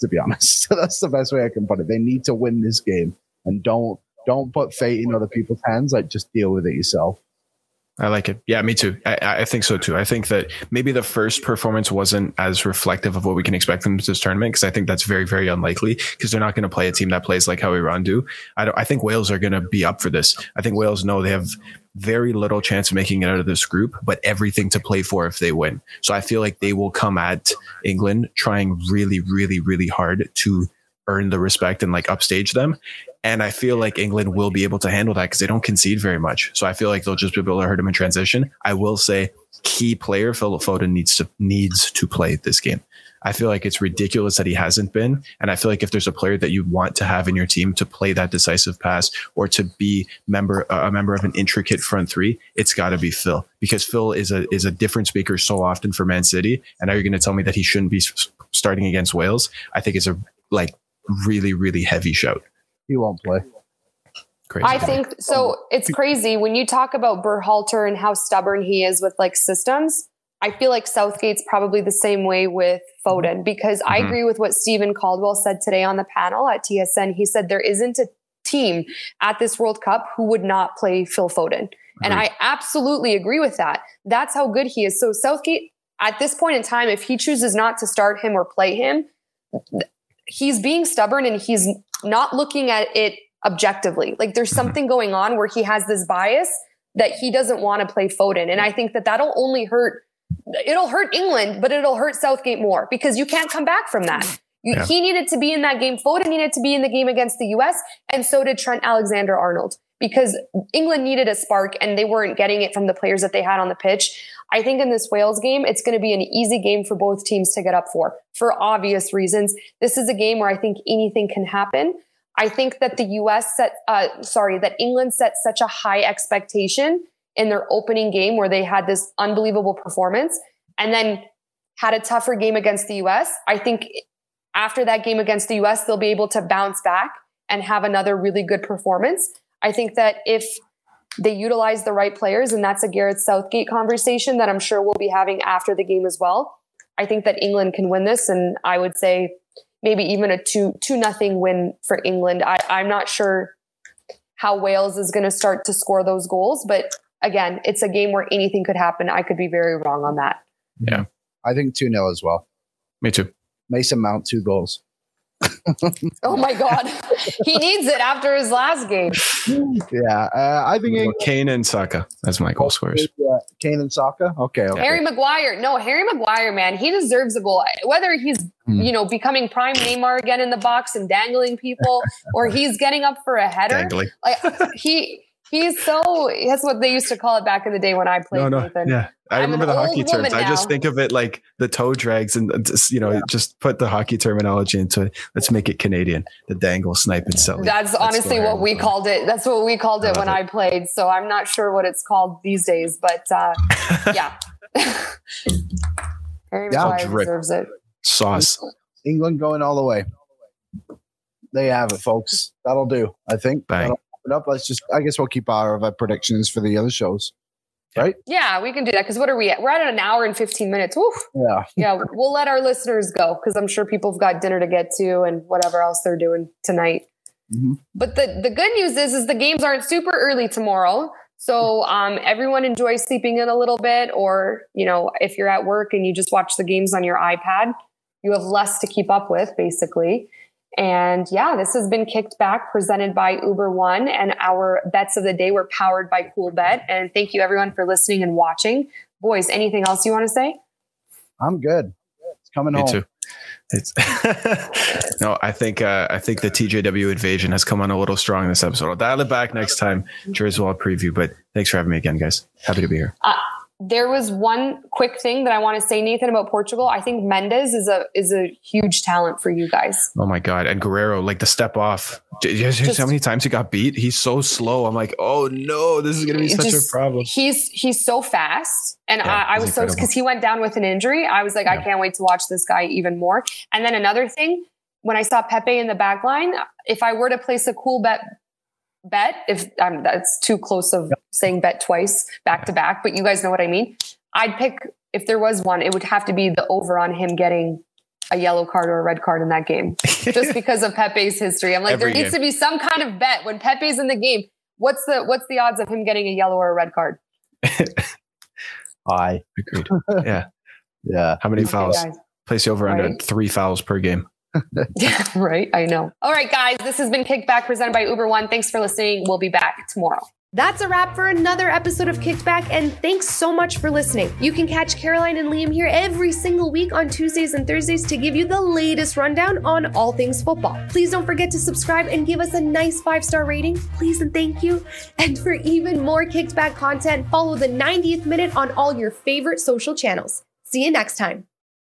to be honest. So that's the best way I can put it. They need to win this game and don't don't put fate in other people's hands. Like just deal with it yourself. I like it. Yeah, me too. I, I think so too. I think that maybe the first performance wasn't as reflective of what we can expect from this tournament because I think that's very, very unlikely because they're not going to play a team that plays like how Iran do. I don't. I think Wales are going to be up for this. I think Wales know they have very little chance of making it out of this group, but everything to play for if they win. So I feel like they will come at England trying really, really, really hard to earn the respect and like upstage them. And I feel like England will be able to handle that because they don't concede very much. So I feel like they'll just be able to hurt them in transition. I will say key player Philip Foden needs to needs to play this game. I feel like it's ridiculous that he hasn't been. And I feel like if there's a player that you want to have in your team to play that decisive pass or to be member a member of an intricate front three, it's got to be Phil because Phil is a is a difference maker so often for Man City. And now you're going to tell me that he shouldn't be starting against Wales. I think it's a like really really heavy shout. He won't play. Crazy. I think so. It's crazy when you talk about Berhalter and how stubborn he is with like systems. I feel like Southgate's probably the same way with Foden because I Mhm. agree with what Steven Caldwell said today on the panel at TSN. He said there isn't a team at this World Cup who would not play Phil Foden. And I absolutely agree with that. That's how good he is. So Southgate, at this point in time, if he chooses not to start him or play him, he's being stubborn and he's not looking at it objectively. Like there's something going on where he has this bias that he doesn't want to play Foden. And I think that that'll only hurt, it'll hurt England, but it'll hurt Southgate more because you can't come back from that. You, Yeah. He needed to be in that game. Foden needed to be in the game against the US, and so did Trent Alexander Arnold because England needed a spark and they weren't getting it from the players that they had on the pitch. I think in this Wales game, it's going to be an easy game for both teams to get up for, for obvious reasons. This is a game where I think anything can happen. I think that the US set, uh, sorry, that England set such a high expectation in their opening game where they had this unbelievable performance and then had a tougher game against the US. I think after that game against the US, they'll be able to bounce back and have another really good performance. I think that if they utilize the right players, and that's a Gareth Southgate conversation that I'm sure we'll be having after the game as well. I think that England can win this, and I would say maybe even a two two nothing win for England. I, I'm not sure how Wales is going to start to score those goals, but again, it's a game where anything could happen. I could be very wrong on that. Yeah. I think 2 0 as well. Me too. Mason Mount, two goals. Oh my God, he needs it after his last game. Yeah. Uh, I think England, Kane and Saka as my goal scorers. uh, Kane and Saka. Okay. okay. Harry Maguire, no, Harry Maguire, man, he deserves a goal. Whether he's mm-hmm. you know, becoming prime Neymar again in the box and dangling people, or he's getting up for a header. Dangling. Like he he's so that's what they used to call it back in the day when I played. No, no, Nathan. yeah. I I'm remember the hockey terms. I just think of it like the toe drags and just, you know, yeah. just put the hockey terminology into it. Let's make it Canadian. The dangle, snipe, and sell. That's, that's honestly what we called it. That's what we called it when it. I played. So I'm not sure what it's called these days, but uh, yeah. Harry yeah, deserves it. Sauce. England going all the way. They have it, folks. That'll do. I think. Bang. Up. Let's just. I guess we'll keep our, our predictions for the other shows right? Yeah, we can do that because what are we at? We're at an hour and 15 minutes. Woo. Yeah. yeah, we'll let our listeners go because I'm sure people have got dinner to get to and whatever else they're doing tonight. Mm-hmm. But the, the good news is, is the games aren't super early tomorrow. So um, everyone enjoys sleeping in a little bit, or you know, if you're at work and you just watch the games on your iPad, you have less to keep up with, basically. And yeah, this has been Kickback, presented by Uber One, and our bets of the day were powered by Coolbet. And thank you everyone for listening and watching. Boys, anything else you want to say? I'm good. It's coming Me home. Too. It's no, I think uh, I think the TJW invasion has come on a little strong this episode. I'll dial it back next time. Jersey Wall preview, but thanks for having me again, guys. Happy to be here. Uh, there was one quick thing that I want to say, Nathan, about Portugal. I think Mendes is a is a huge talent for you guys. Oh my god! And Guerreiro, like the step off. Just, how many times he got beat? He's so slow. I'm like, oh no, this is going to be such just, a problem. He's he's so fast, and yeah, I, I, was so because he went down with an injury. I was like, yeah. I can't wait to watch this guy even more. And then another thing, when I saw Pepe in the back line, if I were to place a Coolbet bet if um, that's too close of yep. saying bet twice back to back but you guys know what i mean. I'd pick if there was one it would have to be the over on him getting a yellow card or a red card in that game just because of pepe's history. I'm like Every there needs game. to be some kind of bet when pepe's in the game. What's the what's the odds of him getting a yellow or a red card? I agreed. Yeah. Yeah. How many okay, fouls? guys. place you over right. under three fouls per game. yeah, right. I know. All right, guys, this has been Kickback presented by Uber One. Thanks for listening. We'll be back tomorrow. That's a wrap for another episode of Kickback, and thanks so much for listening. You can catch Caroline and Liam here every single week on Tuesdays and Thursdays to give you the latest rundown on all things football. Please don't forget to subscribe and give us a nice five star rating, please and thank you. And for even more Kickback content, follow the 90th minute on all your favorite social channels. See you next time.